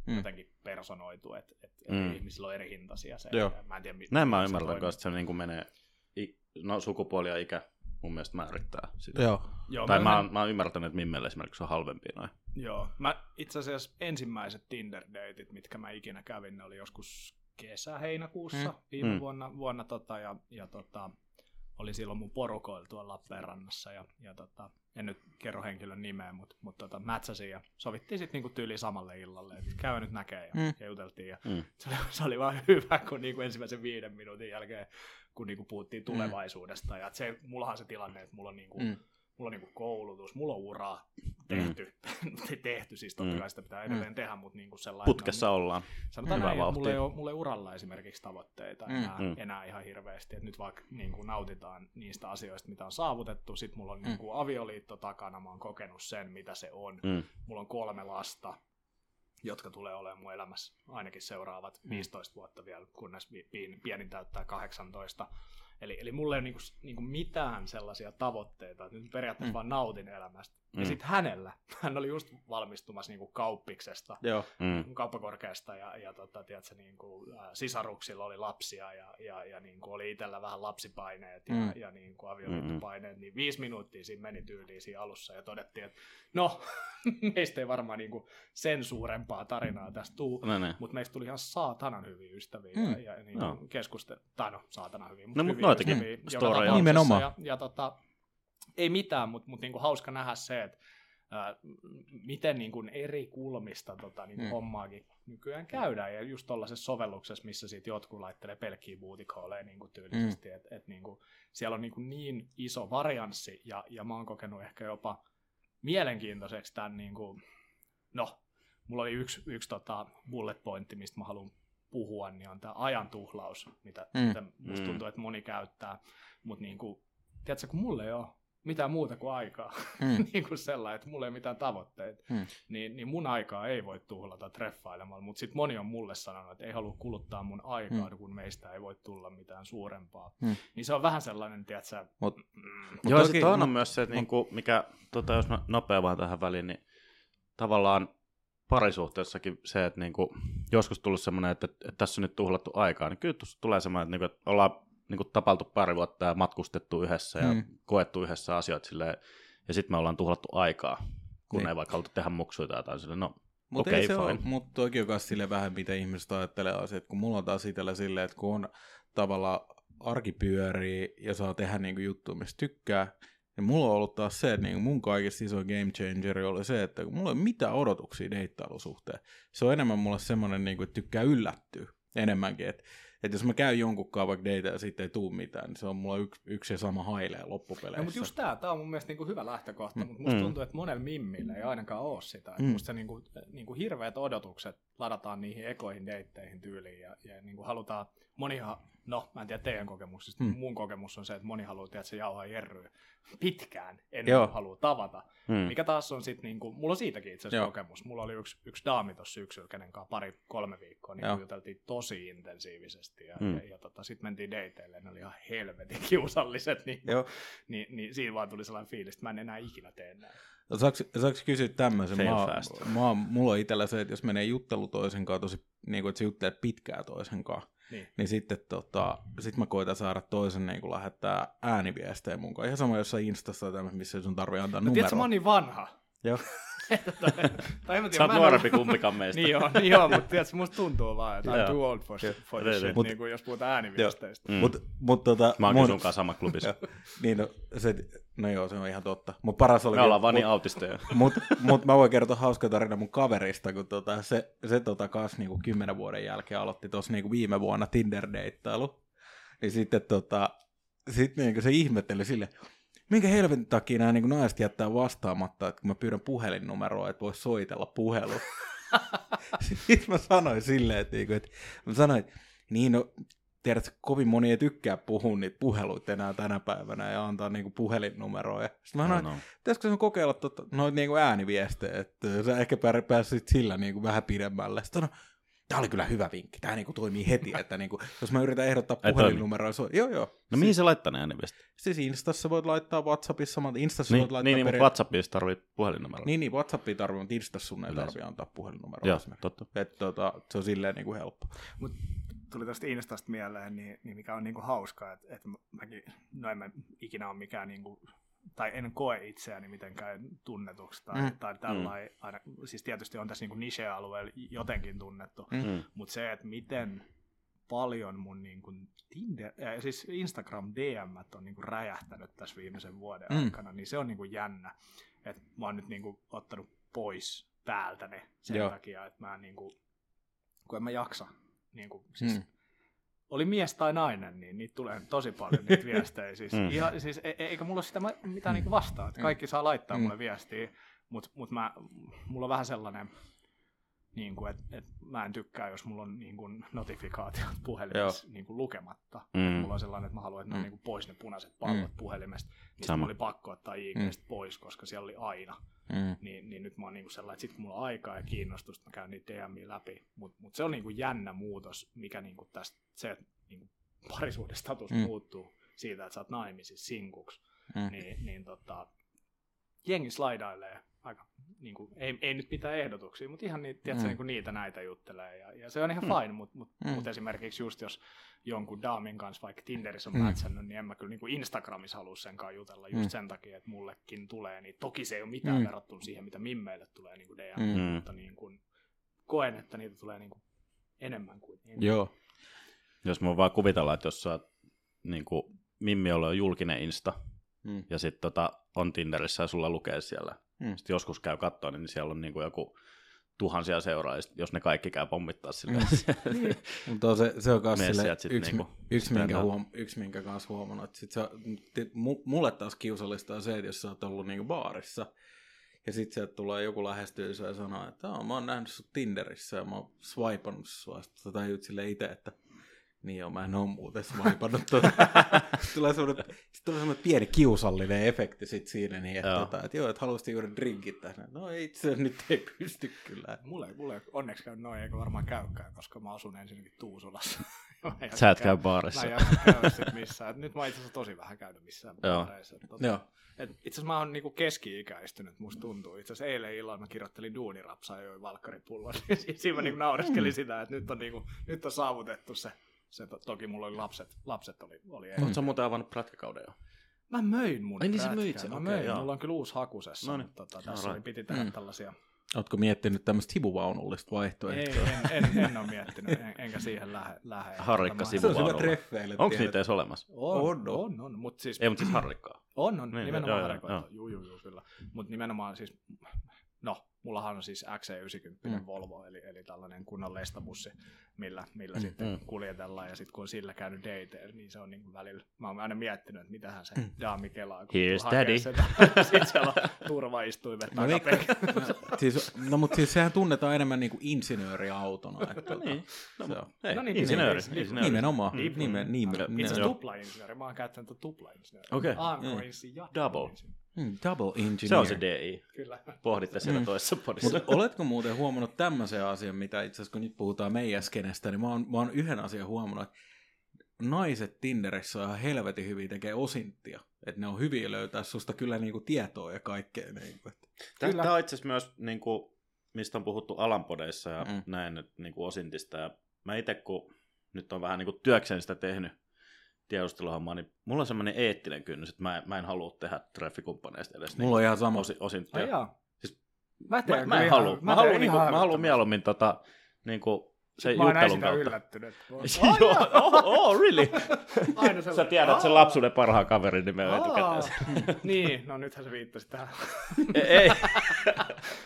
mm. jotenkin personoitu, että et, et mm. ihmisillä on eri hintaisia. Se, Joo. Mä en tiedä, Näin mä ymmärrän, että se niin kuin menee no, sukupuoli ja ikä mun mielestä määrittää sitä. Joo. Joo tai mä, mä, mä oon ymmärtänyt, että Mimmelle esimerkiksi on halvempi noin. Joo. Mä itse asiassa ensimmäiset Tinder-deitit, mitkä mä ikinä kävin, ne oli joskus kesä-heinäkuussa mm. viime mm. vuonna, vuonna tota, ja, ja tota, oli silloin mun porukoilla tuolla Lappeenrannassa ja, ja tota, en nyt kerro henkilön nimeä, mutta mut tota, mätsäsin ja sovittiin sitten niinku tyyli samalle illalle, että käy nyt näkee ja, mm. ja juteltiin. Ja Mm. [laughs] se, oli, se oli vaan hyvä, kun niinku ensimmäisen viiden minuutin jälkeen, kun niinku puhuttiin tulevaisuudesta. Ja se, mullahan se tilanne, että mulla on, niinku, Mm. Mm. mulla on niinku koulutus, mulla on ura tehty, [laughs] tehty siis totta Mm. kai sitä pitää edelleen tehdä, mutta niinku sellainen, Putkessa ollaan. Sanotaan Hyvä näin, että mulla ei, ole, mulla ei uralla esimerkiksi tavoitteita Mm, enää, mm. enää ihan hirveästi. Et nyt vaikka niin kuin nautitaan niistä asioista, mitä on saavutettu, sitten mulla on Mm. niin kuin avioliitto takana, mä oon kokenut sen, mitä se on. Mm. Mulla on kolme lasta, jotka tulee olemaan mun elämässä ainakin seuraavat Mm. 15 vuotta vielä, kunnes pienin täyttää 18. Eli, eli mulla ei ole niinku, niinku mitään sellaisia tavoitteita, että nyt periaatteessa Mm. vaan nautin elämästä. Mm. Ja sitten hänellä, hän oli just valmistumassa niinku kauppiksesta, Joo. Mm. kauppakorkeasta ja, ja tota, tiedätkö, niin kuin, ä, sisaruksilla oli lapsia ja, ja, ja niin kuin oli itsellä vähän lapsipaineet ja, Mm. ja niin kuin avioliittopaineet, niin viisi minuuttia siinä meni tyyliin siinä alussa ja todettiin, että no, [laughs] meistä ei varmaan niin kuin sen suurempaa tarinaa tästä tuu, No, niin. mutta meistä tuli ihan saatanan hyviä ystäviä Mm. ja, ja niin Joo. kuin keskuste, tai no saatanan hyviä, No, mutta mut hyviä noitakin ystäviä. Nimenomaan. Ja, ja tota, ei mitään, mutta mut niinku hauska nähdä se, että miten niin kuin eri kulmista tota, niin Mm. hommaakin nykyään käydään. Ja just tuollaisessa sovelluksessa, missä sit jotkut laittelee pelkkiä bootikooleja niin kuin tyylisesti, mm. että et, niin kuin, siellä on niin, kuin niin iso varianssi, ja, ja mä oon kokenut ehkä jopa mielenkiintoiseksi tämän, niin kuin, no, mulla oli yksi, yksi tota bullet pointti, mistä mä haluan puhua, niin on tämä ajan tuhlaus, mitä, Mm. mitä musta Mm. tuntuu, että moni käyttää. Mutta niin kuin, tiedätkö, kun mulla ei ole mitään muuta kuin aikaa, [laughs] Mm. niin kuin sellainen, että mulla ei mitään tavoitteita, Mm. niin, niin mun aikaa ei voi tuhlata treffailemalla, mutta sitten moni on mulle sanonut, että ei halua kuluttaa mun aikaa, Mm. kun meistä ei voi tulla mitään suurempaa. Mm. Niin se on vähän sellainen, tiedätkö, Mut- mm, Mut Joo, toki- sitten on mut- myös se, että mut- niinku, mikä, tota, jos mä nopea vaan tähän väliin, niin tavallaan parisuhteessakin se, että niinku, joskus tullut semmoinen, että, että tässä on nyt tuhlattu aikaa, niin kyllä tulee semmoinen, että, niinku, että ollaan niinku, tapaltu pari vuotta ja matkustettu yhdessä ja Mm. koettu yhdessä asioita silleen, ja sitten me ollaan tuhlattu aikaa, kun Niin. ei vaikka haluta tehdä muksuita tai jotain silleen, no Mutta Okei, ei se ole, fine. mutta toki on myös sille vähän, mitä ihmiset ajattelee asiat, kun mulla on taas itsellä silleen, että kun on tavallaan arki pyörii ja saa tehdä niinku juttuja, mistä tykkää, ja mulla on ollut taas se, että niinku mun kaikista iso game changeri oli se, että kun mulla ei ole mitään odotuksia deittailusuhteen. Se on enemmän mulle semmoinen, niinku, että tykkää yllättyä enemmänkin, että että jos mä käyn jonkun kanssa vaikka deitä ja sitten ei tuu mitään, niin se on mulla yksi, yksi ja sama hailee loppupeleissä. No, mutta just tämä, tämä on mun mielestä niinku hyvä lähtökohta, mutta musta Mm. tuntuu, että monella mimmillä ei ainakaan ole sitä. Mm. Mm. Musta se niinku, niinku hirveät odotukset ladataan niihin ekoihin deitteihin tyyliin ja, ja niinku halutaan, monihan, no mä en tiedä teidän kokemuksista, Mm. mun kokemus on se, että moni haluaa tiedä, että se jauhaa jerryä pitkään ennen Joo. kuin haluaa tavata. mm. Mikä taas on sitten, niinku, mulla on siitäkin itse asiassa kokemus. Mulla oli yksi, yksi daami tuossa syksyllä, kenen kanssa pari, kolme viikkoa, niin Joo. juteltiin tosi intensiivisesti. Ja, Mm. ja, ja tota, sitten mentiin dateille, ne oli ihan helvetin kiusalliset. Niin, Joo. niin, niin siinä vaan tuli sellainen fiilis, että mä en enää ikinä tee näin. No, Saanko, saanko kysyä tämmöisen? Fail Mä, fast. mä, mulla on itsellä se, että jos menee juttelu toisen kanssa tosi, niin kuin, että sä juttelet pitkään toisen kanssa, Niin. niin sitten tota, sit mä koitan saada toisen niin kuin lähettää ääniviestejä mun kanssa. Ihan sama jossain Instassa tai tämmöisessä, missä sun tarvii antaa No numeroa. tiedätkö, mä oon niin vanha. Joo. [laughs] tai, en mä Sä tiedä, oot nuorempi kumpikaan meistä. Niin joo, niin joo mutta tiedätkö, musta tuntuu vaan, että. I'm too old for, for Niin, this shit, Mut- niin kuin jos puhutaan ääniviesteistä. Mm. Mut, mut tota, Mä oon mun- kyllä sun kanssa sama klubissa. [laughs] Niin, no, se, no joo, se on ihan totta. Mut paras oli... Me ollaan vaan niin autisteja. [laughs] mut, mut mä voin kertoa hauska tarina mun kaverista, kun tota, se, se tota kas niinku kymmenen vuoden jälkeen aloitti tuossa niinku viime vuonna Tinder-deittailu. Niin sitten tota, sit niinku se ihmetteli sille, minkä helvetin takia nämä niinku naiset jättää vastaamatta, että kun mä pyydän puhelinnumeroa, että vois soitella puhelu. [laughs] Sitten mä sanoin silleen, että, niinku, että mä sanoin, että niin no, tiedätkö, kovin moni ei tykkää puhua niitä puheluita enää tänä päivänä ja antaa niinku puhelinnumeroja. Sitten mä sanoin, No, no. pitäisikö sun kokeilla tota, noita niinku ääniviestejä, että sä ehkä pääsit sillä niinku vähän pidemmälle. Sitten no, tää oli kyllä hyvä vinkki, tää niinku toimii heti, että niinku, jos mä yritän ehdottaa puhelinnumeroa, se on, joo joo. no mihin se laittaa ne ääniviestit? Siis Instassa voit laittaa, Whatsappissa samalta, Instassa Niin, voit laittaa niin, niin mutta peri- WhatsAppissa tarvii puhelinnumero. Niin, niin, Whatsappia tarvii, mutta Instassa sun ei tarvii antaa puhelinnumeroa. Joo, totta. Että tota, se on silleen niinku helppo. Mut tuli tästä Instasta mieleen, niin, niin mikä on niinku hauskaa, että, että mäkin, no en mä ikinä ole mikään niinku, tai en koe itseäni mitenkään tunnetuksi tai, Mm. mm. tai tällainen, aina, siis tietysti on tässä niinku niche-alueella jotenkin tunnettu, Mm. Mm. mutta se, että miten paljon mun niin kuin Tinder, äh, siis Instagram DM on niin kuin räjähtänyt tässä viimeisen vuoden Mm. mm. aikana, niin se on niin kuin jännä, että mä oon nyt niin kuin ottanut pois päältä ne sen Joo. Takia, että mä niin kuin, kun en mä jaksa, niin kuin, siis Mm. Oli mies tai nainen, niin niitä tulee tosi paljon niitä viestejä. Siis, [laughs] Mm. ihan, siis e- e- eikä mulla ole sitä mitään niinku vastaa, että kaikki saa laittaa Mm. mulle viestiä, mutta mut mä, mulla on vähän sellainen, niin kuin, että et mä en tykkää, jos mulla on niin kuin, notifikaatiot [laughs] puhelimessa niin kuin, lukematta. Mm. Mulla on sellainen, että mä haluan, että ne on Mm. niin kuin, pois ne punaiset pallot Mm. puhelimesta. Niin Sama. oli pakko ottaa IGstä pois, koska siellä oli aina. Mm. Niin, niin nyt mä oon niin kuin sellainen, että sit kun mulla on aikaa ja kiinnostusta, mä käyn niitä DMiä läpi. Mutta mut se on niin kuin jännä muutos, mikä niin kuin tästä, se, että niin kuin parisuhdestatus Mm. mm. muuttuu siitä, että sä oot naimisissa sinkuksi. Mm. Niin, niin tota, jengi slaidailee aika, niin kuin, ei, ei nyt mitään ehdotuksia, mutta ihan niitä, tiedätkö, Mm. niin kuin niitä näitä juttelee. Ja, ja se on ihan Mm. fine, mutta mut, Mm. mut esimerkiksi just jos jonkun daamin kanssa vaikka Tinderissä on Mm. matchannut, niin en mä kyllä niin kuin Instagramissa halua senkaan jutella just Mm. sen takia, että mullekin tulee. Niin toki se ei ole mitään Mm. verrattuna siihen, mitä mimmeille tulee niin kuin DM, Mm. Mutta niin kuin, koen, että niitä tulee niin kuin enemmän kuin ennen. Joo. Jos mä vaan kuvitella, että jos sä oot, niin kuin, Mimmi on julkinen Insta, Mm. ja sitten tota, on Tinderissä ja sulla lukee siellä. Mm. Sitten joskus käy katsoa, niin siellä on niin kuin joku tuhansia seuraajia, jos ne kaikki käy pommittaa sille. Mm. [laughs] Mutta on se, se on sit yksi, niinku yksi, minkä huom, yksi, minkä kanssa huomannut. Että sit se, mu- mulle taas kiusallista on se, että jos sä oot ollut niinku baarissa, ja sit sieltä tulee joku lähestyy ja sanoo, että mä oon nähnyt sut Tinderissä ja mä oon swipannut sua. Sitten sä tajut sille itse, että niin joo, mä en oo muuten swipannut tuota. [laughs] Tulee semmoinen, tulee semmoinen pieni kiusallinen efekti sit siinä, niin että, Joo. tota, että joo, että haluaisit juoda drinkit tähän. No ei itse asiassa nyt ei pysty kyllä. Mulle, ei- mulle ei onneksi käy noin, eikä varmaan käykään, koska mä asun ensinnäkin Tuusulassa. [laughs] Mä en Sä et käy Mä baarissa. en jaksa käydä sit missään. Et nyt mä oon itse asiassa tosi vähän käynyt missään Joo. baareissa. Tota- Joo. Et itse asiassa mä oon niinku keski-ikäistynyt, musta tuntuu. Itse asiassa eilen illalla mä kirjoittelin duunirapsaa ja join valkkaripullon. [laughs] Siinä mä niinku naureskelin sitä, että nyt on, niinku, nyt on saavutettu se. Se to, toki mulla oli lapset, lapset oli, oli Mm. Oletko sä muuten avannut prätkäkauden jo? Mä möin mun Ai niin sä möit sen, Mä möin. joo. Mulla on kyllä uusi hakusessa, No niin. mutta tota, tässä oli, piti tehdä Mm. tällaisia. Ootko miettinyt tämmöistä hivuvaunullista Ei, vaihtoehtoa? en, en, en ole miettinyt, en, enkä siihen lähde. lähde. [laughs] Harrikka Tota, Sivuvaunulla. Onko niitä edes olemassa? On, On, on, on. mutta siis, Ei, mutta siis harrikkaa. on, on Niin, nimenomaan joo, joo, harikoita. joo. Juu, juu, kyllä. Mutta nimenomaan siis, no, mullahan on siis XC90 Mm. mm. Volvo, eli, eli tällainen kunnon lestabussi, millä, millä Mm, sitten mm. kuljetellaan, ja sitten kun on sillä käynyt dateilla, niin se on niin kuin välillä, mä oon aina miettinyt, että mitähän se Mm. daami kelaa, kun Here's daddy. Sitä, [laughs] sitten siellä on turvaistuimet No, niin, no, [laughs] siis, no mutta siis sehän tunnetaan enemmän niinku insinööriautona. Että, tota, Niin. No, se on. Ei, No niin, insinööri. niin, niin, insinööri. Nimenomaan. Niin, Nime, niin. nime, Okei. nime, Itse asiassa tupla-insinööri, mä oon käyttänyt tuota tupla-insinööri. Okei. Ja Double. Mm, double engineer. Se on se DI. Kyllä. Pohditte siellä Mm. toisessa podissa. Mutta [laughs] oletko muuten huomannut tämmöisen asian, mitä itse asiassa kun nyt puhutaan meidän skenestä, niin mä oon, mä oon yhden asian huomannut, että naiset Tinderissä on ihan helvetin hyvin tekee osinttia. Että ne on hyviä löytää susta kyllä niinku tietoa ja kaikkea. Niinku. Tämä on itse asiassa myös, niin kuin, mistä on puhuttu alanpodeissa ja Mm. näin nyt, niin kuin osintista. Ja mä itse, kun nyt on vähän niin kuin työkseni sitä tehnyt tiedusteluhommaa, niin mulla on semmoinen eettinen kynnys, että mä, en- mä en halua tehdä treffikumppaneista edes Mulla on ihan sama. niin, osi, osinttia. Ai jaa. Siis Mä, Mä, mä en halua. Mä, haluan, niinku, mä haluan mieluummin tota, niinku, se Mä juttelun kautta. yllättynyt. [laughs] Joo, oh, oh, really? [laughs] Aina Sä tiedät sen lapsuuden parhaan kaverin nimen Aa, etukäteen. [laughs] niin, no nythän se viittasi tähän ei. ei.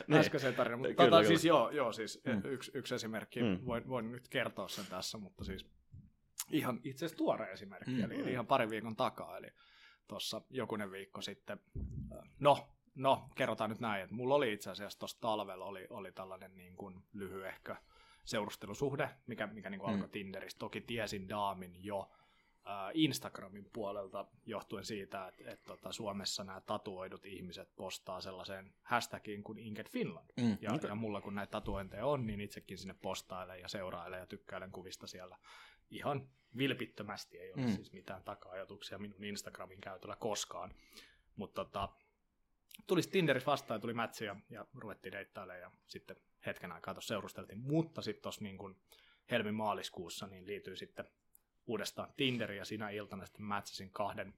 niin. äskeiseen tarinaan. Mutta Kyllä, tota, kyllä. siis joo, joo siis Mm. yksi, yksi esimerkki, mm. voin, voin nyt kertoa sen tässä, mutta siis ihan itse asiassa tuore esimerkki, Mm. mm. eli, eli ihan pari viikon takaa, eli tuossa jokunen viikko sitten, no, no, kerrotaan nyt näin, että mulla oli itse asiassa tuossa talvella oli, oli tällainen niin kuin lyhyehkö seurustelusuhde, mikä, mikä niin kuin Mm. alkoi Tinderissä. Toki tiesin Daamin jo äh, Instagramin puolelta johtuen siitä, että, että tota, Suomessa nämä tatuoidut ihmiset postaa sellaiseen hashtagiin kuin Inget Finland. Mm. Ja, okay. ja mulla kun näitä tatuointeja on, niin itsekin sinne postailen ja seurailen ja tykkäilen kuvista siellä ihan vilpittömästi. Ei ole Mm. siis mitään taka-ajatuksia minun Instagramin käytöllä koskaan. Mutta tota, tuli Tinderissä vastaan tuli matchi ja, ja ruvettiin deittailemaan ja sitten hetken aikaa tuossa seurusteltiin. Mutta sitten tuossa niin kuin helmi-maaliskuussa niin liityi sitten uudestaan Tinderi ja siinä iltana sitten matchasin kahden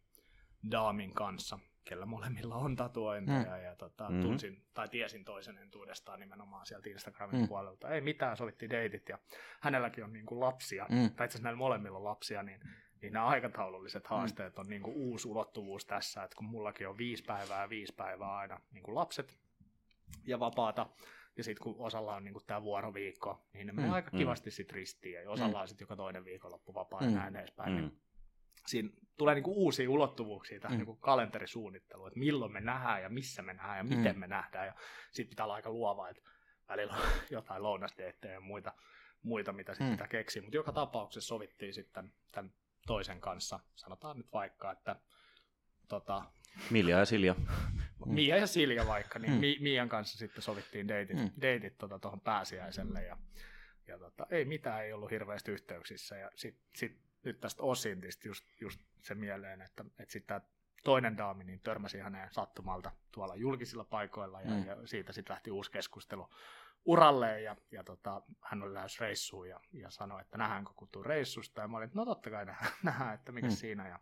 daamin kanssa. Kellä molemmilla on tatuointeja, Mm. ja tota, Mhm. tunsin, tai tiesin toisen entuudestaan nimenomaan sieltä Instagramin Mm. puolelta. Ei mitään, sovittiin deitit, ja hänelläkin on niin kuin lapsia, Mm. tai itse asiassa näillä molemmilla on lapsia, niin, niin nämä aikataululliset haasteet on niin kuin uusi ulottuvuus tässä, että kun mullakin on viisi päivää ja viisi päivää aina niin kuin lapset ja vapaata, ja sitten kun osalla on niin tämä vuoroviikko, niin ne menee Mm, aika mm. kivasti sitten ristiin, ja osalla on sitten joka toinen viikonloppu vapaa ja Mm. näin edespäin. Niin Mm. Siinä tulee niinku uusia ulottuvuuksia tähän Mm. niinku kalenterisuunnitteluun, että milloin me nähdään ja missä me nähdään ja miten Mm. me nähdään. Ja sitten pitää olla aika luova, että välillä on [laughs] jotain lounasdeettejä ja muita, muita mitä sitten Mm. pitää keksiä. Mutta joka tapauksessa sovittiin sitten tämän toisen kanssa, sanotaan nyt vaikka, että tota, Milja ja Silja. [laughs] Mia ja Silja vaikka, niin Mm. Mi- Mian kanssa sitten sovittiin deitit, Mm. deitit tota tuohon pääsiäiselle ja, ja tota, ei mitään, ei ollut hirveästi yhteyksissä ja sit, sit, nyt tästä Osintista just, just se mieleen, että, että sitten tämä toinen daami niin törmäsi häneen sattumalta tuolla julkisilla paikoilla ja, Mm. ja siitä sitten lähti uusi keskustelu uralleen ja, ja tota, hän oli lähes reissuun ja, ja sanoi, että nähdäänkö kun tuu reissusta ja mä olin, että no totta kai nähdään, [laughs] nähdään että mikä Mm. siinä ja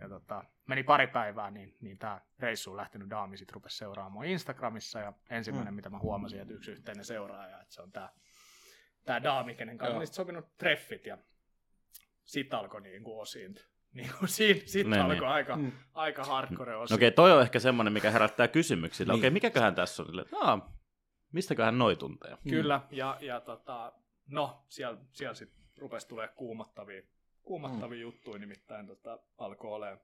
ja tota, meni pari päivää, niin, niin tämä reissuun lähtenyt daami sitten rupesi seuraamaan Instagramissa, ja ensimmäinen, Mm. mitä mä huomasin, että yksi yhteinen seuraaja, että se on tämä tää daami, kenen kanssa Joo. oli sit sopinut treffit, ja sitten alkoi niinku osiin. [laughs] Niinku siinä sit Niin, alkoi niin. aika, Mm. aika hardcore No osi. okei, toi on ehkä semmoinen, mikä herättää kysymyksiä. Niin. Okei, mikäköhän tässä on? Aa, mistäköhän noi tuntee? Kyllä, ja, ja tota, no, siellä, siellä sitten rupesi tulee kuumottavia, kuumottavia mm. juttuja, nimittäin tota, alkoi olemaan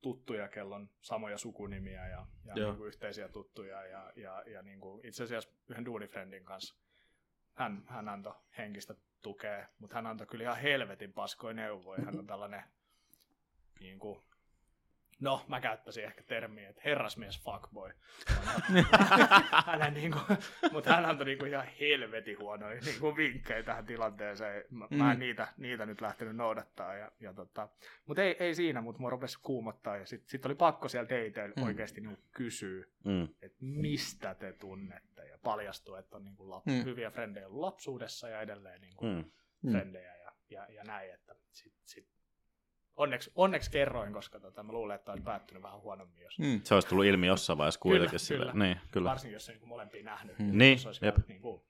tuttuja, kello on samoja sukunimiä ja, ja Joo. niin kuin yhteisiä tuttuja. Ja, ja, ja niin kuin itse asiassa yhden duunifriendin kanssa hän, hän antoi henkistä tukea, mutta hän antoi kyllä ihan helvetin paskoja neuvoja. Hän on tällainen, niin kuin, no mä käyttäisin ehkä termiä, että herrasmies fuckboy. [laughs] Hänen, niin kuin, mutta hän antoi niin kuin ihan helvetin huonoja niin kuin vinkkejä tähän tilanteeseen. Mä, mm. mä en Mm. niitä, niitä nyt lähtenyt noudattaa. Ja, ja tota, mutta ei, ei siinä, mutta mua rupesi kuumottaa. Ja sitten sit oli pakko siellä dateilla Mm. oikeasti niin kysyä, Mm. että mistä te tunnette. Ja paljastui, että on niin kuin lap, Mm. hyviä frendejä ollut lapsuudessa ja edelleen niin kuin. Mm. frendejä ja, ja, ja näin. Että sit, sit. Onneksi, onneksi kerroin, koska tota, mä luulen, että olisi päättynyt vähän huonommin, jos Mm. Se olisi tullut ilmi jossain vaiheessa Kyllä, kuitenkin. sille. kyllä. Niin, kyllä. varsinkin jos ei niin molempia nähnyt. Mm. Niin, jos olisi jep. vielä niin kuin,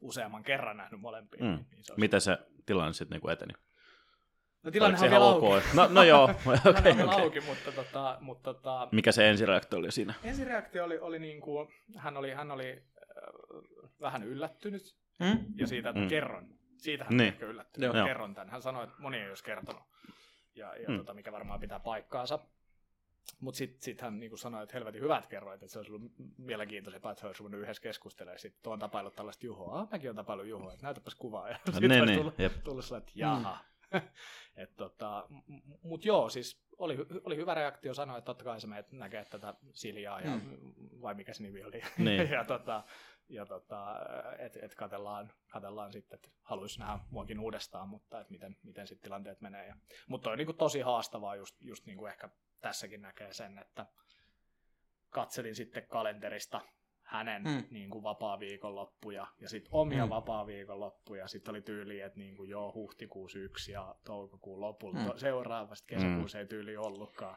useamman kerran nähnyt molempia. Mm. Niin, niin se olisi... Miten se tilanne sitten niinku eteni? No tilannehan se on vielä auki. No, no joo, Tilanne [laughs] okei. on vielä okei. auki, mutta, tota, mutta tota, Mikä se ensireaktio oli siinä? ensireaktio oli, oli niin kuin, hän oli, hän oli äh, vähän yllättynyt Mm. ja siitä, että Mm. kerron. Siitä hän Niin. niin. ehkä yllättynyt, Joo. kerron tämän. Hän sanoi, että moni ei olisi kertonut, ja, ja Mm. mm. tota, mikä varmaan pitää paikkaansa. Mutta sitten sit hän niin sanoi, että helvetin hyvät kerroit, että se olisi ollut mielenkiintoisempaa, että he olisivat voinut yhdessä keskustella. Ja sitten tuon tapailut tällaista Juhoa. Ah, mäkin olen tapailut Juhoa, että näytäpäs kuvaa. Ja sitten niin, olisi niin, tullut, jep. tullut sellainen, että jaha. [laughs] Et tota, Mutta joo, siis oli, oli hyvä reaktio sanoa, että totta kai sä meet näkee tätä Siljaa, ja, Mm. vai mikä se nimi oli. Niin. [laughs] ja tota, ja tota, että et katellaan, katellaan sitten, että haluaisi nähdä muakin uudestaan, mutta että miten, miten sitten tilanteet menee. Ja, mutta on niin tosi haastavaa, just, just niin kuin ehkä tässäkin näkee sen, että katselin sitten kalenterista hänen Mm. mm. niin kuin vapaa-viikonloppuja ja sitten omia Mm. mm. vapaa-viikonloppuja. Sitten oli tyyli, että niin kuin joo, huhtikuussa yksi ja toukokuun lopulla Mm. mm. seuraavasta kesäkuussa mm. ei tyyli ollutkaan.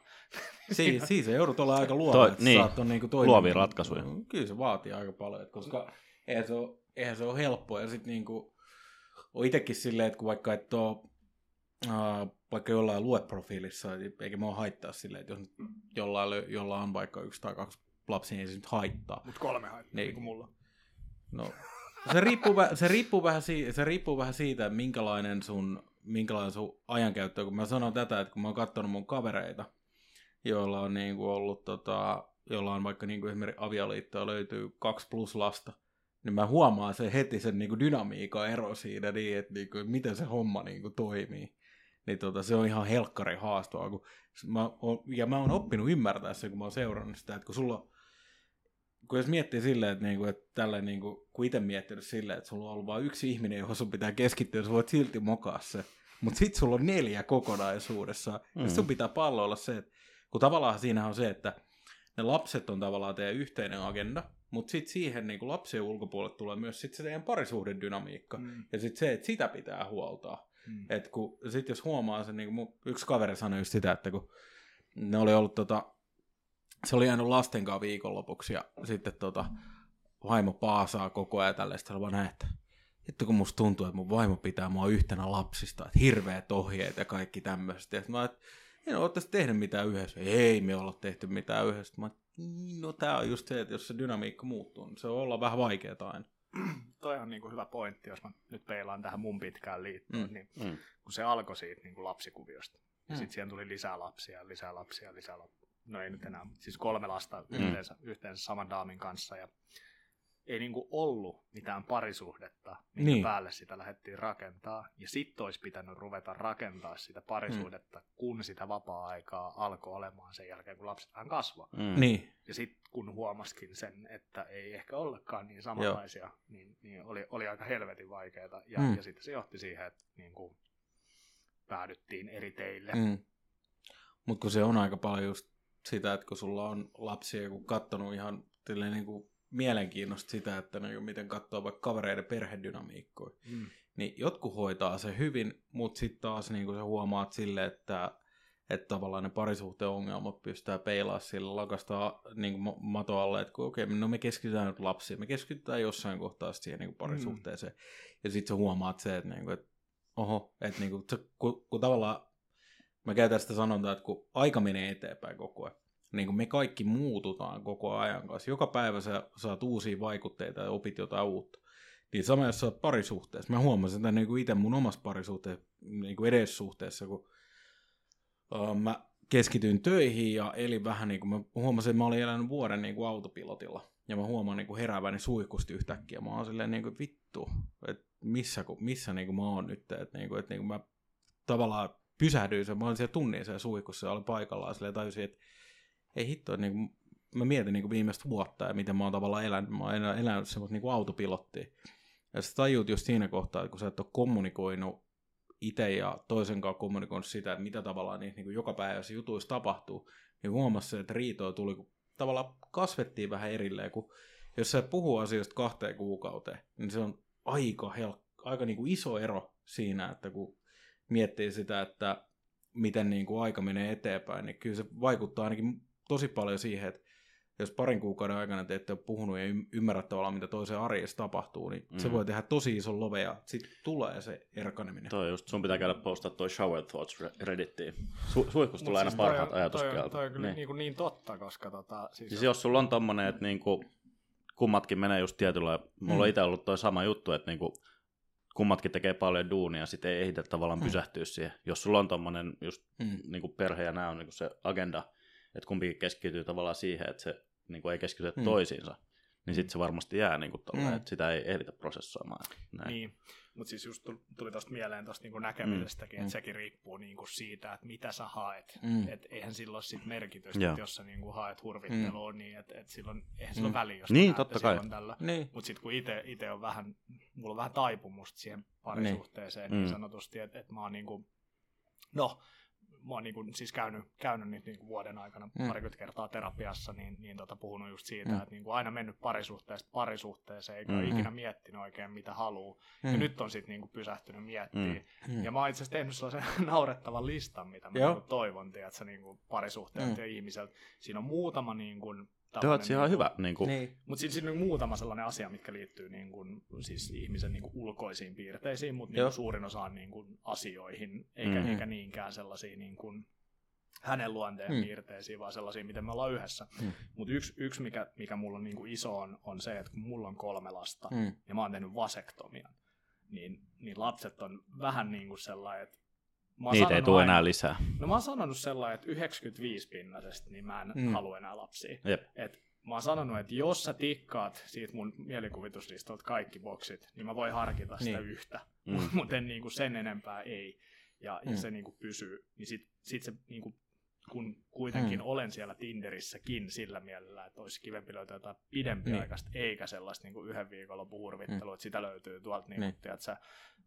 Siis, [laughs] siis se joudut olla aika luova, Toi- että niin. saat on niinku toimia. Luovia ratkaisuja. Kyllä se vaatii aika paljon, koska eihän se ole, eihän se ole helppoa. Ja sitten niinku, on itsekin silleen, että kun vaikka et ole, äh, vaikka jollain lueprofiilissa, niin eikä mua haittaa silleen, että jos jollain, lö- jolla on vaikka yksi tai kaksi lapsia, niin ei se nyt haittaa. Mutta kolme haittaa, Niin. niin kuin mulla. No, se riippuu, se riippuu, vähän, siitä, se riippuu vähän siitä, minkälainen sun, minkälainen sun ajankäyttö on. Kun mä sanon tätä, että kun mä oon katsonut mun kavereita, joilla on niinku ollut, tota, jolla on vaikka niinku esimerkiksi avioliittoa löytyy kaksi plus lasta, niin mä huomaan se heti sen niinku dynamiikan ero siinä, niin, että niinku, miten se homma niinku toimii. Niin tota, se on ihan helkkari haastavaa. Kun mä oon, ja mä oon oppinut ymmärtää sen, kun mä oon seurannut sitä, että kun sulla kun jos miettii silleen, että, niinku, että tällä niinku, kun itse miettinyt silleen, että sulla on ollut vain yksi ihminen, johon sun pitää keskittyä, ja sä voit silti mokaa se. Mutta sit sulla on neljä kokonaisuudessa. Mm. Ja sun pitää palloilla se, että kun tavallaan siinä on se, että ne lapset on tavallaan teidän yhteinen agenda, mutta sitten siihen niin lapsien ulkopuolelle tulee myös sit se teidän parisuhden dynamiikka. Mm. Ja sitten se, että sitä pitää huoltaa. Mm. Et kun, sit jos huomaa sen, niin kuin yksi kaveri sanoi just sitä, että kun ne oli ollut tota, se oli jäänyt lasten kanssa viikonlopuksi ja sitten tota, vaimo paasaa koko ajan tälle, sitten vaan näin, että hitto kun musta tuntuu, että mun vaimo pitää mua yhtenä lapsista, että hirveät ohjeet ja kaikki tämmöistä. Ja mä että en ole tässä tehnyt mitään yhdessä. Ei me olla tehty mitään yhdessä. Mä, no tää on just se, että jos se dynamiikka muuttuu, niin se on olla vähän vaikeaa aina. [clears throat] Toi on niin kuin hyvä pointti, jos mä nyt peilaan tähän mun pitkään liittoon, Mm. niin Mm. kun se alkoi siitä niin kuin lapsikuviosta. Ja Mm. sitten siihen tuli lisää lapsia, lisää lapsia, lisää lapsia. No ei nyt enää, siis kolme lasta Mm. yhteensä, yhteensä saman daamin kanssa. Ja ei niin kuin ollut mitään parisuhdetta, minkä Niin. päälle sitä lähdettiin rakentaa. Ja sitten olisi pitänyt ruveta rakentaa sitä parisuhdetta, Mm. kun sitä vapaa-aikaa alkoi olemaan sen jälkeen, kun lapset vähän kasvoi. Mm. Niin, Ja sitten kun huomaskin sen, että ei ehkä ollekaan niin samanlaisia, niin, niin oli, oli aika helvetin vaikeaa. Ja, Mm. ja sitten se johti siihen, että niin kuin päädyttiin eri teille. Mm. Mutta kun se on aika paljon just sitä, että kun sulla on lapsia, kun katsonut ihan niin kuin mielenkiinnosta sitä, että niin kuin miten katsoo vaikka kavereiden perhedynamiikkoja, Mm. niin jotkut hoitaa se hyvin, mutta sitten taas niin kuin sä huomaat sille, että, että tavallaan ne parisuhteen ongelmat pystytään peilaamaan sillä lakastaa niin kuin mato alle, että kun, okei, no me keskitytään nyt lapsiin, me keskitytään jossain kohtaa siihen niin kuin parisuhteeseen. Mm. Ja sitten sä huomaat se, että, niin kuin, että oho, että niin kuin, kun, kun tavallaan mä käytän sitä sanontaa, että kun aika menee eteenpäin koko ajan, niin kuin me kaikki muututaan koko ajan kanssa. Joka päivä sä saat uusia vaikutteita ja opit jotain uutta. Niin sama jos sä oot parisuhteessa. Mä huomasin tämän niin itse mun omassa parisuhteessa, niin kuin edessuhteessa, kun uh, mä keskityin töihin ja elin vähän niin kuin mä huomasin, että mä olin elänyt vuoden niin kuin autopilotilla. Ja mä huomaan niin kuin herääväni suihkusti yhtäkkiä. Mä oon silleen niin kuin vittu, että missä, missä niin kuin mä oon nyt. Että niin kuin, että niin kuin mä tavallaan pysähdyin mä olin siellä tunnin siellä suihkussa ja olin paikallaan silleen tajusin, että ei hitto, niin kuin, mä mietin niin kuin viimeistä vuotta ja miten mä oon tavallaan elänyt, mä oon elä- elänyt semmoista niin autopilottia. Ja sä tajut just siinä kohtaa, että kun sä et ole kommunikoinut itse ja toisen kanssa kommunikoinut sitä, että mitä tavallaan niissä niin kuin joka päivässä jutuissa tapahtuu, niin huomasi että riitoa tuli, kun tavallaan kasvettiin vähän erilleen, kun jos sä puhuu asioista kahteen kuukauteen, niin se on aika, hel- aika niin kuin iso ero siinä, että kun miettii sitä, että miten niin kuin aika menee eteenpäin, niin kyllä se vaikuttaa ainakin tosi paljon siihen, että jos parin kuukauden aikana te ette ole puhunut ja ym- ymmärrä tavallaan, mitä toisen arjessa tapahtuu, niin mm. se voi tehdä tosi ison love ja sitten tulee se erkaneminen. Toi just, sun pitää käydä postaa toi Shower Thoughts Re- Reddittiin. Su- suihkusta Mut tulee aina siis toi parhaat on- Toi, ajatuskieltä. on- toi on kyllä niin. niin. Niin, niin totta, koska tota, siis, Siis jos sulla on tommonen, että niinku, kummatkin menee just tietyllä, mulla Mm. on itse ollut toi sama juttu, että niinku, kummatkin tekee paljon duunia, sit ei ehditä tavallaan Mm. pysähtyä siihen. Jos sulla on tommonen just Mm. niinku perhe ja nämä on niinku se agenda, että kumpikin keskittyy tavallaan siihen, että se niinku ei keskitytä Mm. toisiinsa, niin sitten se varmasti jää niinku tolleen, Mm. että sitä ei ehditä prosessoimaan. Näin. Niin, mutta siis just tuli- tuosta mieleen tuosta niinku näkemisestäkin, Mm. että sekin riippuu niinku siitä, että mitä sä haet. Mm. Et eihän sillä ole sit merkitystä, että jos sä niinku haet hurvittelua, niin et, et silloin, eihän sillä Mm. ole väliä, jos Niin, totta kai. silloin tällä. Niin. Mutta sitten kun itse on vähän, mulla on vähän taipumusta siihen parisuhteeseen niin, Mm. niin sanotusti, että et mä oon niinku, no, mä oon niinku, siis käynyt, käynyt nyt niinku vuoden aikana Mm. mm. parikymmentä kertaa terapiassa, niin, niin tota, puhunut just siitä, Mm. että niinku aina mennyt parisuhteesta parisuhteeseen, eikä Mm. ole ikinä miettinyt oikein mitä haluaa. Mm. Ja nyt on sitten niinku pysähtynyt miettimään. Mm. Ja mä oon itse asiassa tehnyt sellaisen [laughs] naurettavan listan, mitä mä Joo. niinku toivon, tiedätkö, niinku parisuhteelta Mm. mm. ja ihmiseltä. Siinä on muutama niinku, Te oot ihan hyvä. Niinku, Niin. mutta siinä, siinä on muutama sellainen asia, mitkä liittyy niin kuin, siis ihmisen niin kuin ulkoisiin piirteisiin, mutta niin kuin suurin osa on niin kuin asioihin, eikä, Mm. eikä niinkään sellaisiin niin kuin hänen luonteen Mm. piirteisiin, vaan sellaisiin, miten me ollaan yhdessä. Mm. Mutta yksi, yksi mikä, mikä mulla on niin kuin iso, on, on se, että kun mulla on kolme lasta Mm. ja mä oon tehnyt vasektomian, niin, niin lapset on vähän niin kuin sellainen, että niitä ei tule aina- enää lisää. No mä oon sanonut sellainen, että 95 pinnasesta, niin mä en Mm. halua enää lapsia. Jep. Et mä oon sanonut, että jos sä tikkaat siitä mun mielikuvituslistalta kaikki boksit, niin mä voin harkita sitä Niin. yhtä. Mm. [laughs] Mutta niinku sen enempää ei. Ja, ja Mm. se niinku pysyy. Niin sit, sit se niinku, kun kuitenkin Mm. olen siellä Tinderissäkin sillä mielellä, että olisi kivempi löytää jotain pidempiaikaista, niin. eikä sellaista niinku yhden viikon hurvittelua, mm. että sitä löytyy tuolta niinku, Niin. niin. tiedätkö,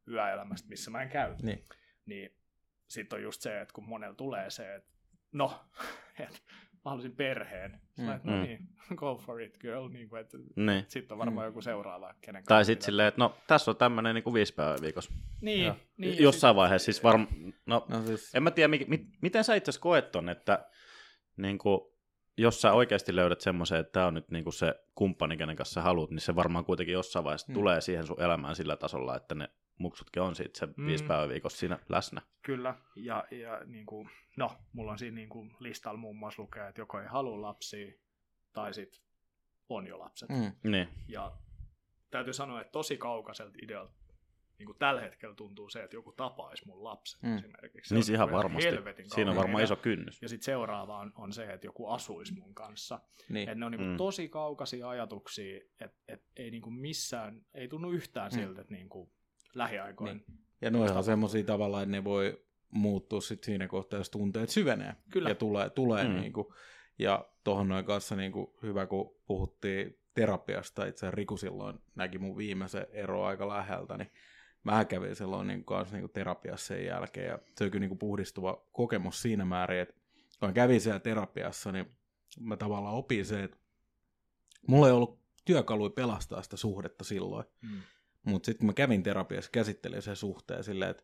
yöelämästä, missä mä en käy Niin. niin sitten on just se, että kun monella tulee se, että no, [laughs] että mä haluaisin perheen. Mm. Mm. Että no Mm. niin, [laughs] go for it girl. Niin kuin, että Niin. sitten on varmaan Mm. joku seuraava, kenen Tai sitten silleen, että no tässä on tämmöinen niin viisi päivää viikossa. Niin, niin Jossain vaiheessa siis varmaan, no No siis, en mä tiedä, mi- mi- miten sä itse asiassa koet ton, että niin kuin, jos sä oikeasti löydät semmoisen, että tämä on nyt niinku se kumppani, kenen kanssa sä haluat, niin se varmaan kuitenkin jossain vaiheessa mm. tulee siihen sun elämään sillä tasolla, että ne muksutkin on siitä se Mm. viisi päivää viikossa siinä läsnä. Kyllä, ja, ja niin kuin, no, mulla on siinä niin kuin listalla muun muassa lukee, että joko ei halua lapsia, tai sitten on jo lapset. Mm. Niin. Ja täytyy sanoa, että tosi kaukaiselta idealta niin kuin tällä hetkellä tuntuu se, että joku tapaisi mun lapset Mm. esimerkiksi. Se Niin on se ihan varmasti. Siinä on varmaan iso kynnys. Ja sitten seuraava on, on se, että joku asuisi mun kanssa. Niin. Et ne on niinku Mm. tosi kaukaisia ajatuksia, että et ei niinku missään, ei tunnu yhtään Mm. siltä, että niinku lähiaikoina. Niin. Ja noihan on semmoisia tavalla, että ne voi muuttua sit siinä kohtaa, jos tunteet syvenee. Kyllä. Ja tulee, tulee Mm. mm. niinku, ja tuohon noin kanssa niinku, hyvä, kun puhuttiin terapiasta, itse asiassa Riku silloin näki mun viimeisen ero aika läheltä, niin mä kävin silloin niin kanssa niin terapiassa sen jälkeen, ja se on kyllä niin puhdistuva kokemus siinä määrin, että kun mä kävin siellä terapiassa, niin mä tavallaan opin se, että mulla ei ollut työkaluja pelastaa sitä suhdetta silloin, Mm. Mutta sitten kun mä kävin terapiassa, käsittelin sen suhteen silleen, että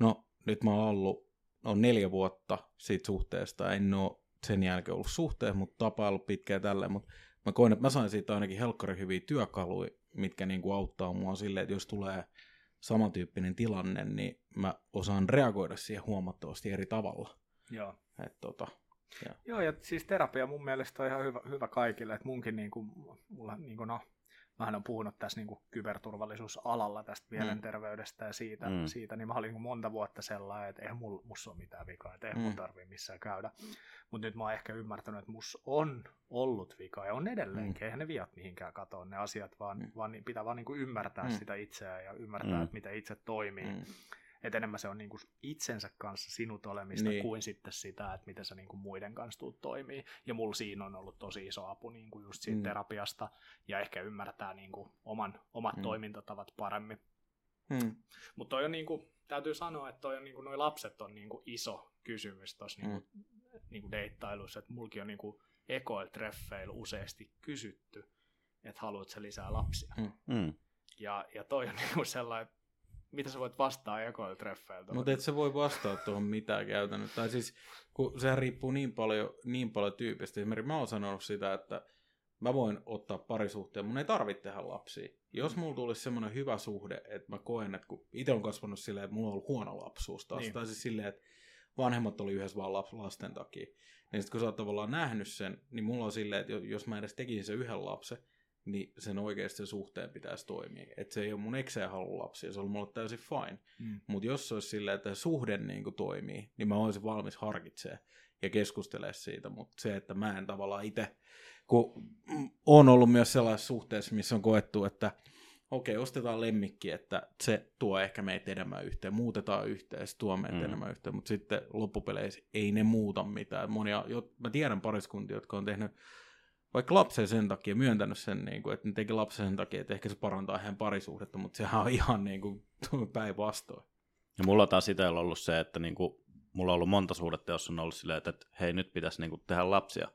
no nyt mä oon ollut on neljä vuotta siitä suhteesta, en oo sen jälkeen ollut suhteessa, mutta tapailu pitkään tälleen, mutta mä koen, että mä sain siitä ainakin helkkari hyviä työkaluja, mitkä niinku auttaa mua silleen, että jos tulee samantyyppinen tilanne, niin mä osaan reagoida siihen huomattavasti eri tavalla. Joo. Et tota, Joo, ja siis terapia mun mielestä on ihan hyvä, hyvä kaikille, että munkin niinku, mulla niinku no, mähän on puhunut tässä niinku kyberturvallisuusalalla tästä mielenterveydestä ja siitä, Mm. mm. siitä niin mä olin niinku monta vuotta sellainen, että eihän mul, mussa ole mitään vikaa, että eihän mm. mun Mm. tarvii missään käydä. Mutta nyt mä oon ehkä ymmärtänyt, että mussa on ollut vika ja on edelleenkin, Mm. eihän ne viat mihinkään katoa ne asiat, vaan, Mm. vaan niin- pitää vaan niinku ymmärtää Mm. sitä itseään ja ymmärtää, Mm. että miten itse toimii. mm, Että enemmän se on niinku itsensä kanssa sinut olemista Niin. niin. kuin sitten sitä, että miten sä niinku muiden kanssa tuut toimii. Ja mulla siinä on ollut tosi iso apu niinku just siitä Mm. mm. terapiasta ja ehkä ymmärtää niinku oman, omat Mm. mm. toimintatavat paremmin. mm, Mutta toi on niinku, täytyy sanoa, että toi on niinku, noi lapset on niinku iso kysymys tuossa niinku, mm. niinku deittailussa. Että mulki on niinku ekoil treffeillä useasti kysytty, että haluat sä lisää lapsia. Mm. Ja, ja toi on niinku sellainen, mitä sä voit vastaa ekoil treffeiltä. Mutta et sä voi vastata tuohon mitään käytännössä. Tai siis, kun sehän riippuu niin paljon, niin paljon tyypistä. Esimerkiksi mä oon sanonut sitä, että mä voin ottaa parisuhteen, mun ei tarvitse tehdä lapsia. Jos mulla tulisi semmoinen hyvä suhde, että mä koen, että kun itse on kasvanut silleen, että mulla on ollut huono lapsuus taas, niin. Tai siis silleen, että vanhemmat oli yhdessä vaan lasten takia. Niin sitten kun sä oot tavallaan nähnyt sen, niin mulla on silleen, että jos mä edes tekisin sen yhden lapsen, niin sen oikeasti sen suhteen pitäisi toimia. Että se ei ole mun ekseen halu lapsia, se on mulle täysin fine. Mm. Mutta jos se olisi silleen, että suhde niin kuin toimii, niin mä olisin valmis harkitsemaan ja keskustelemaan siitä. Mutta se, että mä en tavallaan itse, kun on ollut myös sellaisessa suhteessa, missä on koettu, että okei, ostetaan lemmikki, että se tuo ehkä meitä enemmän yhteen, muutetaan yhteen, se tuo meitä mm. enemmän yhteen, mutta sitten loppupeleissä ei ne muuta mitään. Monia, jo, mä tiedän pariskuntia, jotka on tehnyt vaikka lapsen sen takia, myöntänyt sen, niin kuin, että ne teki lapsen sen takia, että ehkä se parantaa heidän parisuhdetta, mutta sehän on ihan niin kuin, [laughs] päinvastoin. Ja mulla taas itsellä ollut se, että niinku, mulla on ollut monta suhdetta, jossa on ollut silleen, että, että hei nyt pitäisi niinku tehdä lapsia.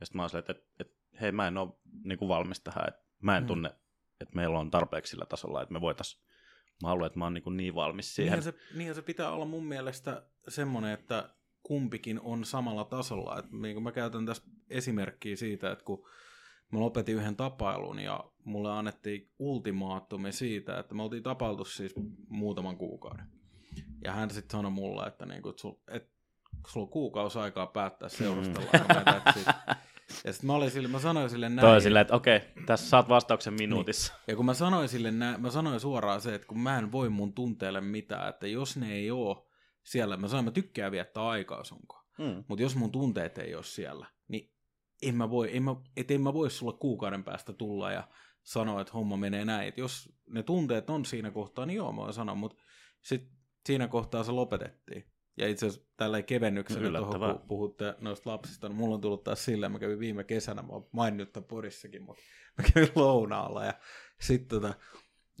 Ja sitten mä oon silleen, että, että, että hei mä en ole niinku valmis tähän, että mä en Mm. tunne, että meillä on tarpeeksi sillä tasolla, että me voitais, mä haluan, että mä oon niinku niin valmis siihen. Niinhän se, niinhän se pitää olla mun mielestä semmoinen, että kumpikin on samalla tasolla. Et niin kuin mä käytän tässä esimerkkiä siitä, että kun mä lopetin yhden tapailun ja mulle annettiin ultimaattumi siitä, että me oltiin tapailtu siis muutaman kuukauden. Ja hän sitten sanoi mulle, että, että sul, et, sulla on kuukausi aikaa päättää seurustella. [laughs] ja sitten mä, olin sille, mä sanoin sille näin. Toi silleen, että okei, tässä saat vastauksen minuutissa. Ja kun mä sanoin sille, nä- mä sanoin suoraan se, että kun mä en voi mun tunteelle mitään, että jos ne ei oo siellä, mä sanoin, mä tykkään viettää aikaa sunkaan. Mm. Mutta jos mun tunteet ei ole siellä, niin en mä voi, en mä, et en mä voi sulle kuukauden päästä tulla ja sanoa, että homma menee näin. Et jos ne tunteet on siinä kohtaa, niin joo, mä voin sanoa, mutta sitten siinä kohtaa se lopetettiin. Ja itse asiassa tällä kevennyksellä tuohon, Yllättävää. kun puhutte noista lapsista, niin mulla on tullut taas silleen, mä kävin viime kesänä, mä oon maininnut tämän Porissakin, mutta mä kävin lounaalla ja sitten tota,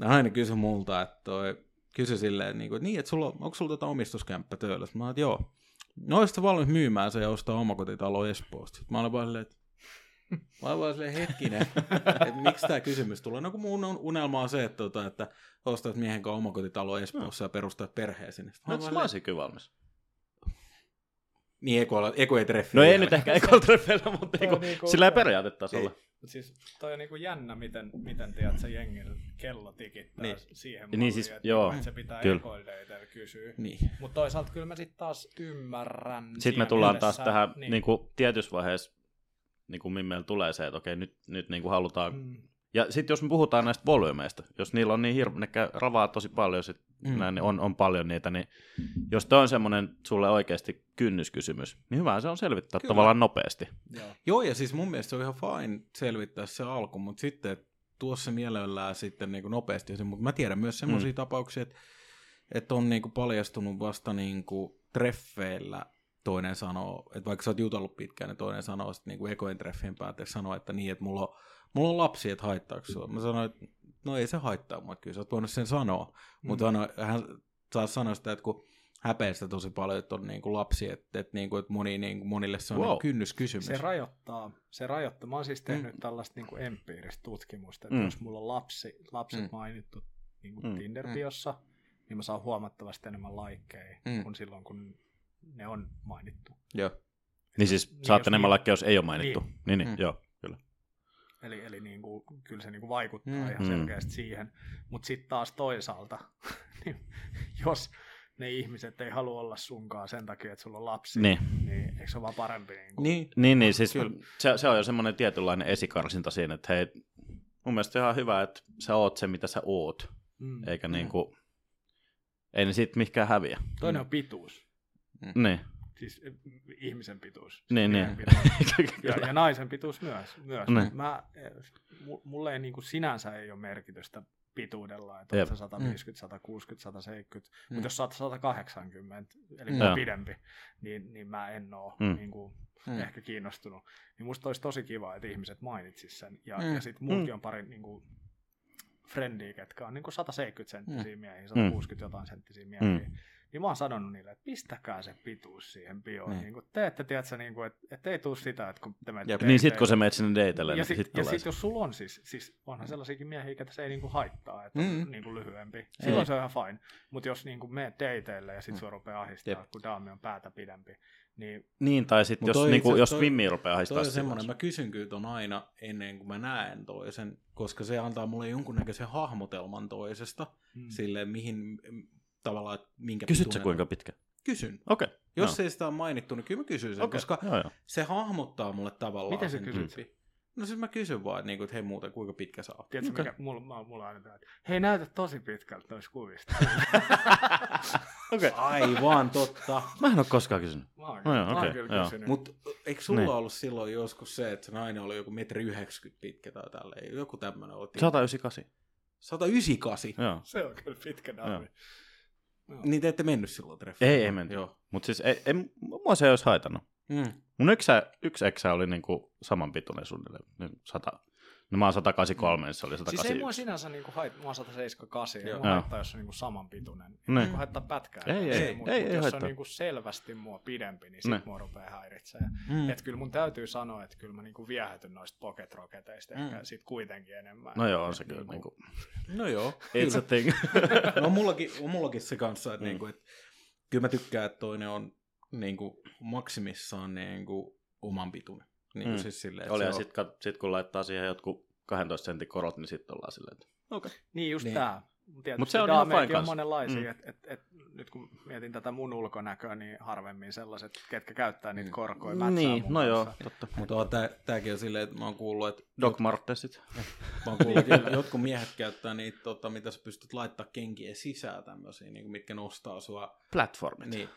nainen kysyi multa, että toi, kysyi silleen, niin kuin, että, niin, että sulla, onko sulla tota omistuskämppä töölössä? Mä oon, että joo. No olisit valmis myymään se ja ostaa omakotitalo Espoosta. Sitten mä olin vaan silleen, että Mä olin vaan silleen hetkinen, [laughs] että miksi tämä kysymys tulee. No kun mun un- unelma on se, että, tota, että ostat miehen kanssa omakotitalo Espoossa ja perustat perheen sinne. Sitten No, mä mä olin vaan olisin kyllä valmis. Niin, Eko, Eko ei treffi. No ei nyt ehkä ekotreffeillä, mutta Toi niinku, niinku- sillä ei periaatetasolla. Mut siis toi on niinku jännä, miten, miten tiedät, se jengillä kello tikittää Niin. niin. siihen Niin malliin, siis, että, joo, niinku, se pitää kyllä. ekoildeitellä kysyä. Niin. Mutta toisaalta kyllä mä sitten taas ymmärrän. Sitten me tullaan mielessä, taas tähän niin, niin kuin, tietyssä vaiheessa, niin kuin meillä tulee se, että okei, nyt, nyt niin kuin halutaan... mm, Ja sitten jos me puhutaan näistä volyymeista, jos niillä on niin hirveä, ne käy, ravaa tosi paljon, sit Mm. näin, niin on, on paljon niitä, niin jos toi on semmoinen sulle oikeasti kynnyskysymys, niin hyvä se on selvittää Kyllä. Tavallaan nopeasti. joo. Joo, ja siis mun mielestä se on ihan fine selvittää se alku, mutta sitten tuossa mielellään sitten niin kuin nopeasti. Mutta mä tiedän myös semmoisia mm. tapauksia, että, että on niin kuin paljastunut vasta niin kuin treffeillä toinen sanoo, että vaikka sä oot jutellut pitkään, niin toinen sanoo sitten niin kuin ekojen treffien päätteeksi sanoo, että niin, että mulla on, mulla on lapsi, että haittaako sua. Mä sanoin, että no ei se haittaa mua, kyllä sä oot voinut sen sanoa. Mm. Mutta hän taas sanoi sitä, että kun häpeää sitä tosi paljon, että on niin kuin lapsi, että, että, niin kuin, että moni, niin kuin, monille se on Wow. wow. niin kynnyskysymys. Se rajoittaa, se rajoittaa. Mä oon siis tehnyt Mm. mm. tällaista niin kuin empiiristä tutkimusta, että Mm. mm. jos mulla on lapsi, lapset Mm. mm. mainittu niin kuin Mm. mm. Tinder-biossa, niin mä saan huomattavasti enemmän laikkeja Mm. mm. kuin silloin, kun ne on mainittu. Joo. Niin siis Niin, enemmän niin- laikkeja, jos ei ole mainittu. Niin, niin, Mm. niin joo, kyllä. Eli, eli niin kuin, kyllä se niin kuin vaikuttaa Mm. mm. ihan Mm. selkeästi siihen. Mutta sitten taas toisaalta, [laughs] niin jos ne ihmiset ei halua olla sunkaan sen takia, että sulla on lapsi, Niin. niin eikö se ole vaan parempi? Niin kuin, Niin, Niin, niin siis Kyllä. se, se on jo semmoinen tietynlainen esikarsinta siinä, että hei, mun mielestä ihan hyvä, että sä oot se, mitä sä oot, mm. eikä Mm. mm. niinku, ei ne siitä mihinkään häviä. Toinen on pituus. Niin, Siis eh, ihmisen pituus. niin, niin. [laughs] pituus. Ja, ja naisen pituus myös. myös. Niin. Mä, eh, mu- mulle ei niin kuin sinänsä ei ole merkitystä pituudella, että Jep. on se 150, 160, 170, Mm. mutta jos oot 180, eli Mm. mm. Pidempi, niin, niin mä en oo Mm. niin kuin, Mm. ehkä kiinnostunut. Niin musta olisi tosi kiva, että ihmiset mainitsis sen. Ja, Mm. mm. ja sitten mullakin Mm. on pari niin kuin, frendiä, ketkä on niin kuin 170 senttisiä Mm. miehiä, 160 jotain senttisiä miehiä. Mm. Niin mä oon sanonut niille, että pistäkää se pituus siihen bioon. Niin. Niin. Niin te ette tiedä, niin kuin, että, että ei tule sitä, että kun te menette Jep. Niin sit kun sä menet sinne deitelle, ja niin sit, sit ja sit se. jos sulla on siis, siis onhan sellaisiakin miehiä, että se ei niinku haittaa, että on Mm. niinku lyhyempi. Silloin se on ihan fine. Mutta jos niinku meet dateille ja sit Mm. sua rupeaa ahdistaa, Jep. kun daami on päätä pidempi, niin Niin, tai sit Mut jos, toi niinku, itse- jos toi- Vimmi rupeaa Toi haistaa on sitä semmoinen, mä kysyn kyllä ton aina ennen kuin mä näen toisen, koska se antaa mulle jonkunnäköisen hahmotelman toisesta, mm. silleen mihin tavallaan, että minkä Kysyt sä pituinen kuinka pitkä? Kysyn. Okei. Jos no. ei sitä ole mainittu, niin kyllä mä kysyn sen, Okei, koska Joo, joo. se hahmottaa mulle tavallaan Miten sä kysyt tyypin. No siis mä kysyn vaan, että, niinku, että hei muuten, kuinka pitkä sä oot. Tiedätkö, Okei. mikä mulla, mä- mulla on aina tämä, että hei näytä tosi pitkältä noista kuvista. [laughs] Okei. Aivan totta. Mä en oo koskaan kysynyt. Mä oon, No joo, mä oon okei, kyllä joo. kysynyt. Mutta eikö sulla Niin. ollut silloin joskus se, että se nainen oli joku metri 90 pitkä tai tälleen? Joku tämmöinen oli. 198. 198. Joo. Se on kyllä pitkä daami. Joo. Niin te ette mennyt silloin treffiin? Ei, ei menty. Joo. Mut siis ei, ei, mua se ei olisi haitannut. Mm. Mun yksi, yksi eksä oli niinku saman pituinen suunnilleen. Niin Sata, no mä oon 183, niin se oli Siis ei mua 181. sinänsä niinku hait, mua on 178, ei Joo. mua Joo. haittaa, jos on niinku saman pituinen. Ei Niin. niinku haittaa pätkää. Ei, ei, mut, ei, mut ei jos haittaa. on niinku selvästi mua pidempi, niin sit Niin. mua rupeaa häiritsee. Mm. Et kyllä mun täytyy sanoa, että kyllä mä niinku viehätyn noista pocket roketeista Mm. ehkä sit kuitenkin enemmän. No joo, on se Et kyllä. niinku- Niinku, No joo. it's a thing. [laughs] no mullakin, on mullakin se kanssa, että, Mm. niinku, että kyllä mä tykkään, että toinen on niinku, maksimissaan niinku, oman pituinen. Niinku, Mm. siis silleen, että Oli ja on- sit, kat- sit kun laittaa siihen jotkut 12 sentin korot, niin sitten ollaan silleen, että okei. Niin just Niin. niin. tää. Tietysti Mut se on ihan fine on monenlaisia, Mm. et, et, et, nyt kun mietin tätä mun ulkonäköä, niin harvemmin sellaiset, ketkä käyttää niitä Mm. korkoja, mätsää Niin, no joo, totta. Mutta on, tää, tääkin on silleen, että mä oon kuullut, että Doc Martensit. [laughs] Mä oon kuullut, että [laughs] jotkut miehet käyttää niitä, tota, mitä sä pystyt laittaa kenkien sisään tämmöisiä, niin mitkä nostaa sua. Platformit. Niin.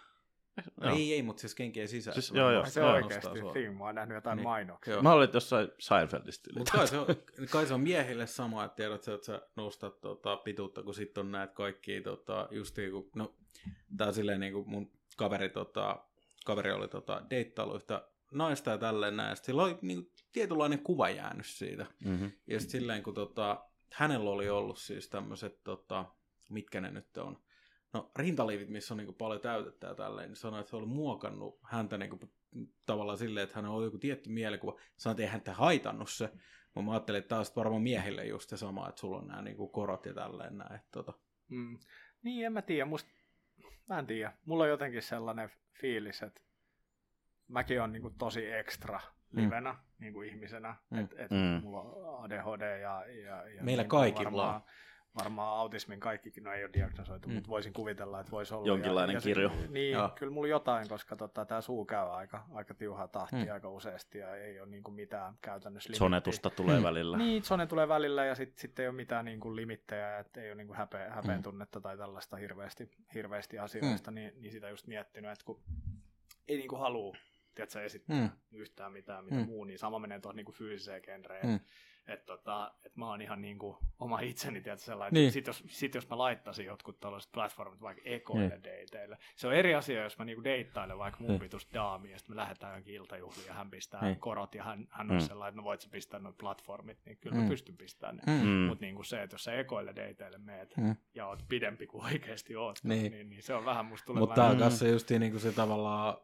Joo. Ei, ei, mutta siis kenkien sisään. Siis joo, joo. Se on oikeasti sua. thing, mä oon nähnyt jotain Niin. mainoksia. Joo. Mä olin jossain Seinfeldistä. Mutta kai, se on, kai se on miehille sama, että tiedät sä, että sä nostat tota, pituutta, kun sitten on näet kaikki, tota, just kun, no, tää on silleen niin kuin mun kaveri, tota, kaveri oli tota, deittailu yhtä naista ja tälleen näin, sillä oli niin kuin, tietynlainen kuva jäänyt siitä. Mm-hmm. Ja sitten silleen, kun tota, hänellä oli ollut siis tämmöiset, tota, mitkä ne nyt on, no rintaliivit, missä on niinku paljon täytettä ja tälleen, niin sanoi, että se oli muokannut häntä niinku, tavallaan silleen, että hänellä oli joku tietty mielikuva. Sanoi, että ei häntä haitannut se, mutta mä ajattelin, että tämä on varmaan miehille just se sama, että sulla on nämä niinku korot ja tälleen näin. että Tota. Mm. Niin, en mä tiedä. Must, mä en tiedä. Mulla on jotenkin sellainen fiilis, että mäkin on niinku tosi ekstra livenä mm. niinku ihmisenä, mm. että et mm. mulla on ADHD ja, ja, ja Meillä niin kaikilla varmaan, varmaan autismin kaikkikin no ei ole diagnosoitu, mm. mutta voisin kuvitella, että voisi olla. Jonkinlainen ja, kirjo. Ja, niin, Joo. kyllä mulla jotain, koska tota, tämä suu käy aika, aika tiuhaa tahtia mm. aika useasti ja ei ole niinku mitään käytännössä limittiä. Sonetusta tulee mm. välillä. Niin, sone tulee välillä ja sitten sit ei ole mitään niinku limittejä, että ei ole niinku häpe, häpeen mm. tunnetta tai tällaista hirveästi, hirveästi asioista, mm. niin, niin sitä just miettinyt, että kun ei niinku halua tiedätkö, esittää mm. yhtään mitään, mitä mm. muu, niin sama menee tuohon niinku fyysiseen genreen. Mm että tota, et mä oon ihan niinku oma itseni, tietysti sellainen, niin. sit, jos, sit jos mä laittaisin jotkut tällaiset platformit vaikka ekoille niin. dateille, se on eri asia, jos mä niinku deittailen vaikka mun niin. pitus daami, ja sitten me lähdetään johonkin iltajuhliin, ja hän pistää niin. korot, ja hän, hän on mm. sellainen, että no voit sä pistää noin platformit, niin kyllä mm. mä pystyn pistämään ne. Mm. Mutta niinku se, että jos sä ekoille dateille meet, mm. ja oot pidempi kuin oikeasti oot, niin, niin, niin se on vähän musta tulee Mutta tämä on kanssa just niinku se tavallaan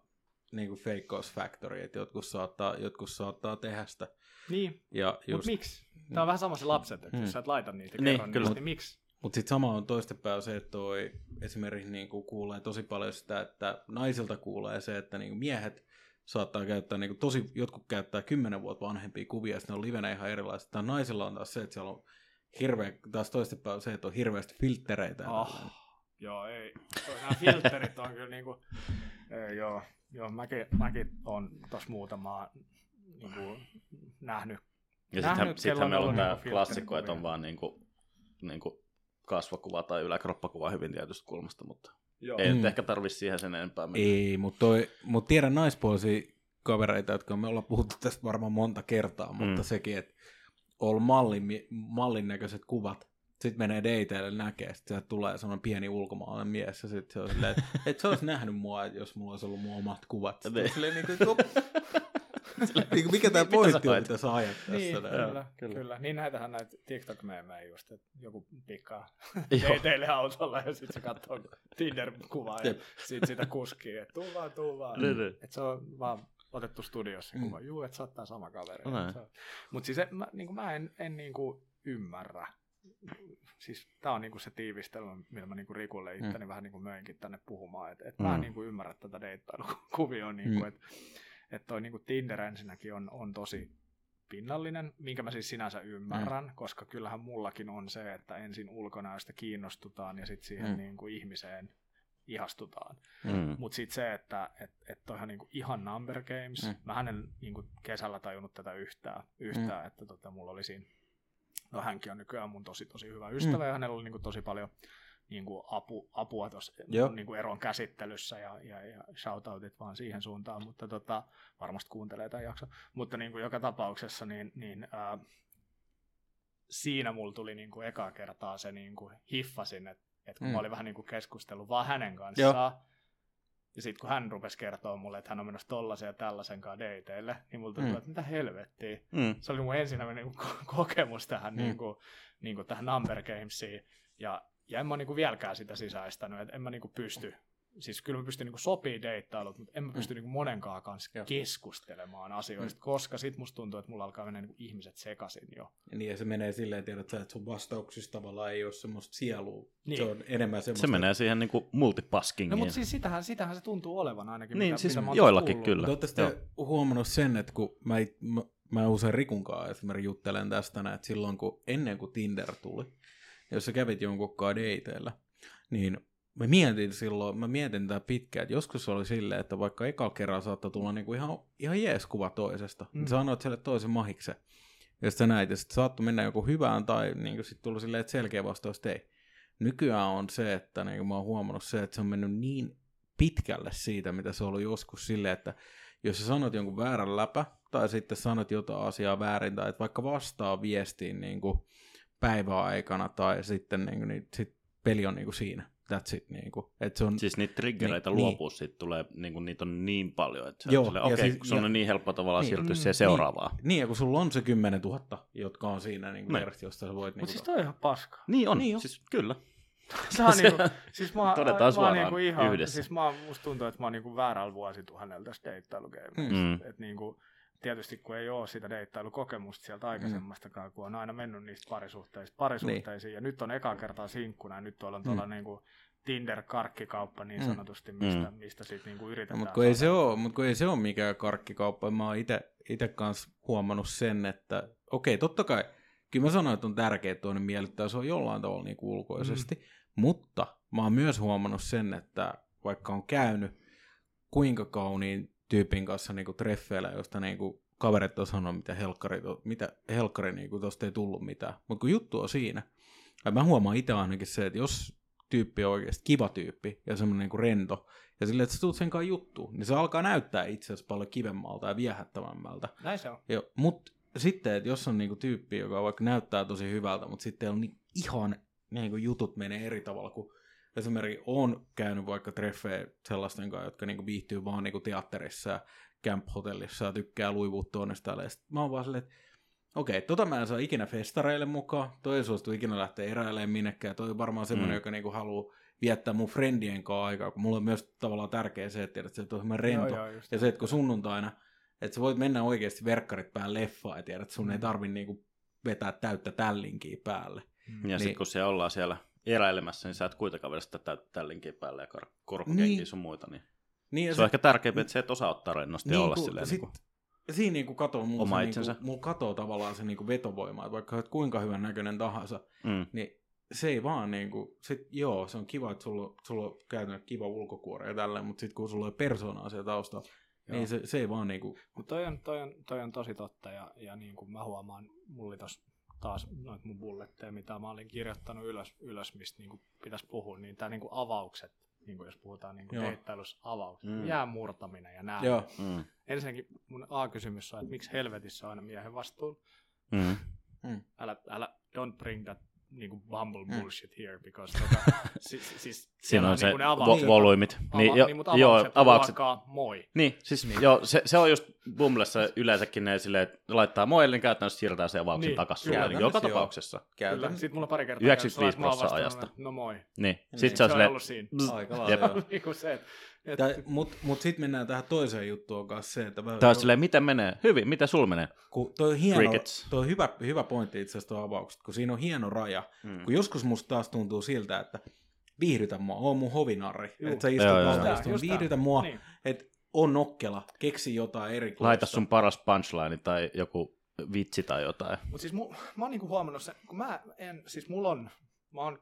niinku fake factory, että jotkut saattaa, jotkut saattaa tehdä sitä niin, ja just... mutta miksi? Tämä on vähän sama se lapset, että mm. jos sä et laita niitä niin, kerran kyllä. niin miksi? Mutta sitten sama on toistepäin se, että toi esimerkiksi niinku kuulee tosi paljon sitä, että naisilta kuulee se, että niinku miehet saattaa käyttää, niinku tosi, jotkut käyttää kymmenen vuotta vanhempia kuvia, ja ne on livenä ihan erilaiset. Tämä naisilla on taas se, että siellä on hirveä, taas toistepäin se, että on hirveästi filttereitä. Oh, joo, ei. Nämä filterit on kyllä niinku, [laughs] ei, joo, joo, mäkin, mäkin on tuossa muutamaa niin kuin, nähnyt. Ja sittenhän, sittenhän meillä on tämä niin klassikko, että on vaan niin kuin, niin kuin kasvakuva tai yläkroppakuva hyvin tietystä kulmasta, mutta Joo. ei mm. ehkä tarvitse siihen sen enempää mennä. Ei, mutta, toi, mutta tiedän naispuolisia kavereita, jotka me ollaan puhuttu tästä varmaan monta kertaa, mutta mm. sekin, että on mallin, mallin näköiset kuvat, sitten menee dateille näkee, sitten tulee semmoinen pieni ulkomaalainen mies, ja sitten se on silleen, että et se olisi nähnyt mua, jos mulla olisi ollut mun omat kuvat. Sitten silleen, niin kuin, niin [laughs] mikä tämä pointti on, mitä sä ajat tässä? Niin, kyllä, kyllä. kyllä. Niin näitähän näitä TikTok-meemejä just, että joku pikkaa [laughs] teille autolla ja sitten se katsoo Tinder-kuvaa ja sitten sitä kuskii, että tuu vaan, tuu vaan. Että se on vaan otettu studiossa mm. kuva. Juu, että sä oot sama kaveri. No, Mutta siis mä, niin mä en, en niin kuin ymmärrä. Siis tää on niinku se tiivistelmä, millä mä niinku Rikulle itteni mm. vähän niinku möinkin tänne puhumaan. Että et mm. mä en niinku ymmärrä tätä deittailukuvioa, [laughs] niinku, mm. että että toi niin Tinder ensinnäkin on, on tosi pinnallinen, minkä mä siis sinänsä ymmärrän, mm. koska kyllähän mullakin on se, että ensin ulkonäöstä kiinnostutaan ja sitten siihen mm. niin kuin ihmiseen ihastutaan. Mm. Mutta sitten se, että et, et toihan niinku ihan number games, mm. mä en niinku kesällä tajunnut tätä yhtään, yhtään mm. että tota, mulla oli siinä, no hänkin on nykyään mun tosi tosi hyvä ystävä mm. ja hänellä oli niinku tosi paljon niin kuin apu, apua tuossa niin kuin eron käsittelyssä ja, ja, ja shoutoutit vaan siihen suuntaan, mutta tota, varmasti kuuntelee tämän jakso. Mutta niin kuin joka tapauksessa niin, niin ää, siinä mulla tuli niin kuin ekaa kertaa se niin kuin hiffasin, että, että kun mm. mä olin vähän niin kuin keskustellut vaan hänen kanssaan, Joo. Ja sitten kun hän rupesi kertoa mulle, että hän on menossa tollasen ja tällaisen kanssa dateille, niin mulla tuli, mm. että mitä helvettiä. Mm. Se oli mun ensimmäinen niin kokemus tähän, mm. niin kuin, niin kuin tähän Number Gamesiin. Ja ja en mä niinku vieläkään sitä sisäistänyt, että en mä niinku pysty, siis kyllä mä pystyn niinku sopii deittailut, mutta en mä pysty mm. niinku monenkaan kanssa Joo. keskustelemaan asioista, mm. koska sit musta tuntuu, että mulla alkaa mennä niinku ihmiset sekasin jo. Ja niin, ja se menee silleen, tiedät että sun vastauksista tavallaan ei ole semmoista sielua, niin. se on enemmän semmoista. Se menee siihen niinku multipaskingiin. No mutta siis sitähän, sitähän se tuntuu olevan ainakin. Niin, mitä, siis mitä joillakin kuullut. kyllä. Mutta sitten huomannut sen, että kun mä, mä, mä usein Rikunkaan esimerkiksi juttelen tästä, että silloin kun ennen kuin Tinder tuli, jos sä kävit jonkun dateilla, niin mä mietin silloin, mä mietin tätä pitkään, että joskus oli silleen, että vaikka eka kerran saattoi tulla niinku ihan, ihan jees kuva toisesta, mm. niin sä annoit sille toisen mahiksen, jos sä näit, ja sitten saattoi mennä joku hyvään, tai niin sitten tuli silleen, että selkeä vastaus, että ei. Nykyään on se, että niin mä oon huomannut se, että se on mennyt niin pitkälle siitä, mitä se oli joskus silleen, että jos sä sanot jonkun väärän läpä, tai sitten sanot jotain asiaa väärin, tai että vaikka vastaa viestiin niin kuin, päiväaikana tai sitten niin kuin, niin, sit peli on niin kuin siinä. That's it, niin kuin, että se on, siis niitä triggereitä niin, luopuu, niin. sit tulee, niin kuin, niitä on niin paljon, että Joo, okei, okay, siis, sun ja, on niin helppo tavallaan niin, siirtyä siihen seuraavaan. Niin, niin, ja kun sulla on se 10 000, jotka on siinä niin kuin niin. josta sä voit... Niin Mutta siis toi on ihan paska. Niin on, niin on. siis kyllä. [laughs] Tämä on niinku, siis mä, Todetaan mä, mä niinku ihan, yhdessä. Siis mä, musta tuntuu, että mä oon niinku väärällä vuosituhannella tässä deittailugeimissa. Mm. Että niinku, tietysti kun ei ole sitä deittailukokemusta sieltä mm. aikaisemmastakaan, kun on aina mennyt niistä parisuhteista parisuhteisiin, niin. ja nyt on eka kertaa sinkkuna, ja nyt tuolla on tuolla mm. niin kuin Tinder-karkkikauppa niin Mm. sanotusti, mistä, mistä sitten niinku No, yritetään mutta kun, ei se ole, mut kun ei se ole mikään karkkikauppa. Mä oon itse kanssa huomannut sen, että okei, totta kai, kyllä mä sanoin, että on tärkeää, että toinen miellyttää, se on jollain tavalla niin ulkoisesti, mm. mutta mä oon myös huomannut sen, että vaikka on käynyt kuinka kauniin tyypin kanssa niin treffeillä, josta niin kuin kaverit on sanonut, mitä helkkari, mitä helkkari niin kuin tosta ei tullut mitään. Mutta kun juttu on siinä, ja mä huomaan itse ainakin se, että jos tyyppi on oikeasti kiva tyyppi ja semmoinen niin kuin rento, ja silleen, että sä tulet sen kanssa juttuun, niin se alkaa näyttää itse asiassa paljon kivemmalta ja viehättävämmältä. Näin se on. Jo, mutta sitten, että jos on niinku tyyppi, joka vaikka näyttää tosi hyvältä, mutta sitten on niin ihan niinku jutut menee eri tavalla, kun esimerkiksi on käynyt vaikka treffejä sellaisten kanssa, jotka niinku viihtyy vaan niinku teatterissa ja camp-hotellissa ja tykkää. Ja sit mä oon vaan silleen, että okei, tota mä en saa ikinä festareille mukaan, toi ei suostu ikinä lähteä eräilemään minnekään, toi on varmaan semmoinen, Mm. joka niinku haluaa viettää mun friendien kanssa aikaa, kun mulla on myös tavallaan tärkeä se, että, tiedät, että se on semmoinen rento, Joo, joo, ja se, että kun sunnuntaina, että sä voit mennä oikeasti verkkarit päälle leffaan ja tiedät, että sun Mm. ei tarvi niinku vetää täyttä tällinkiä päälle. Ja Niin. sitten kun siellä ollaan siellä eräilemässä, niin sä et kuitenkaan vedä sitä täyttä tällinkiä päälle ja kor- korkokenkiä Niin. sun muita. Niin. Niin, ja Se on ehkä tärkeämpi, että se et osaa ottaa rennosti ja olla kun- silleen. sit, Niin kuin, siinä niinku katoo mulla, Oma se, itsensä. niinku, mulla katoo tavallaan se niinku vetovoima, että vaikka olet kuinka hyvän näköinen tahansa, mm. niin se ei vaan niinku, sit, joo, se on kiva, että sulla, sulla on käytännössä kiva ulkokuori ja tälleen, mutta sitten kun sulla on persoonaa siellä taustalla, Joo. niin se, se ei vaan niinku, Mutta toi on, toi, on, toi on tosi totta ja, ja niin kuin mä huomaan, mulla oli tossa taas noita mun bulletteja, mitä mä olin kirjoittanut ylös, ylös mistä niin kuin pitäisi puhua, niin tää niin kuin avaukset, niin kuin jos puhutaan niin kuin deittailussa avaukset, Mm. mm. jään murtaminen ja nää. joo, Mm. Ensinnäkin mun A-kysymys on, että miksi helvetissä on aina miehen vastuulla? Mm. Älä, älä, don't bring that niin kuin bumble Mm. bullshit here, because tota, [laughs] siis, siis Siinä on se niin kuin ne vo- volyymit. ava, Niin, niin, jo, niin, mutta joo, avaukset, avaukset. luokkaa moi. Niin, siis niin. Joo, se, se, on just Bumblessa yleensäkin ne silleen, että laittaa moelle, niin käytännössä siirtää sen avauksen Niin, takaisin sulle. Niin joka tapauksessa. Kyllä. Sitten mulla pari kertaa 95 käynyt sellainen, että mä oon prosenttia että No moi. Niin, Niin. sit se on Se on silleen, ollut siinä. bzz. Aika lailla, joo. [laughs] niin kuin se, että, että Tää, mut mut sitten mennään tähän toiseen juttuun kanssa se, että... Tää on silleen, miten menee? Hyvin, miten sul menee? kun toi on, hieno, Crickets. toi on hyvä, hyvä pointti itse asiassa tuo avaukset, kun siinä on hieno raja. Mm. Kun joskus musta taas tuntuu siltä, että viihdytä mua, oo mun hovinarri. Että sä istut Joo, joo, joo. istun, viihdytä mua, Niin. että on nokkela, keksi jotain erikoista. Laita sun paras punchline tai joku vitsi tai jotain. Mutta siis mu, mä oon niinku huomannut sen, kun mä en, siis mulla on, mä oon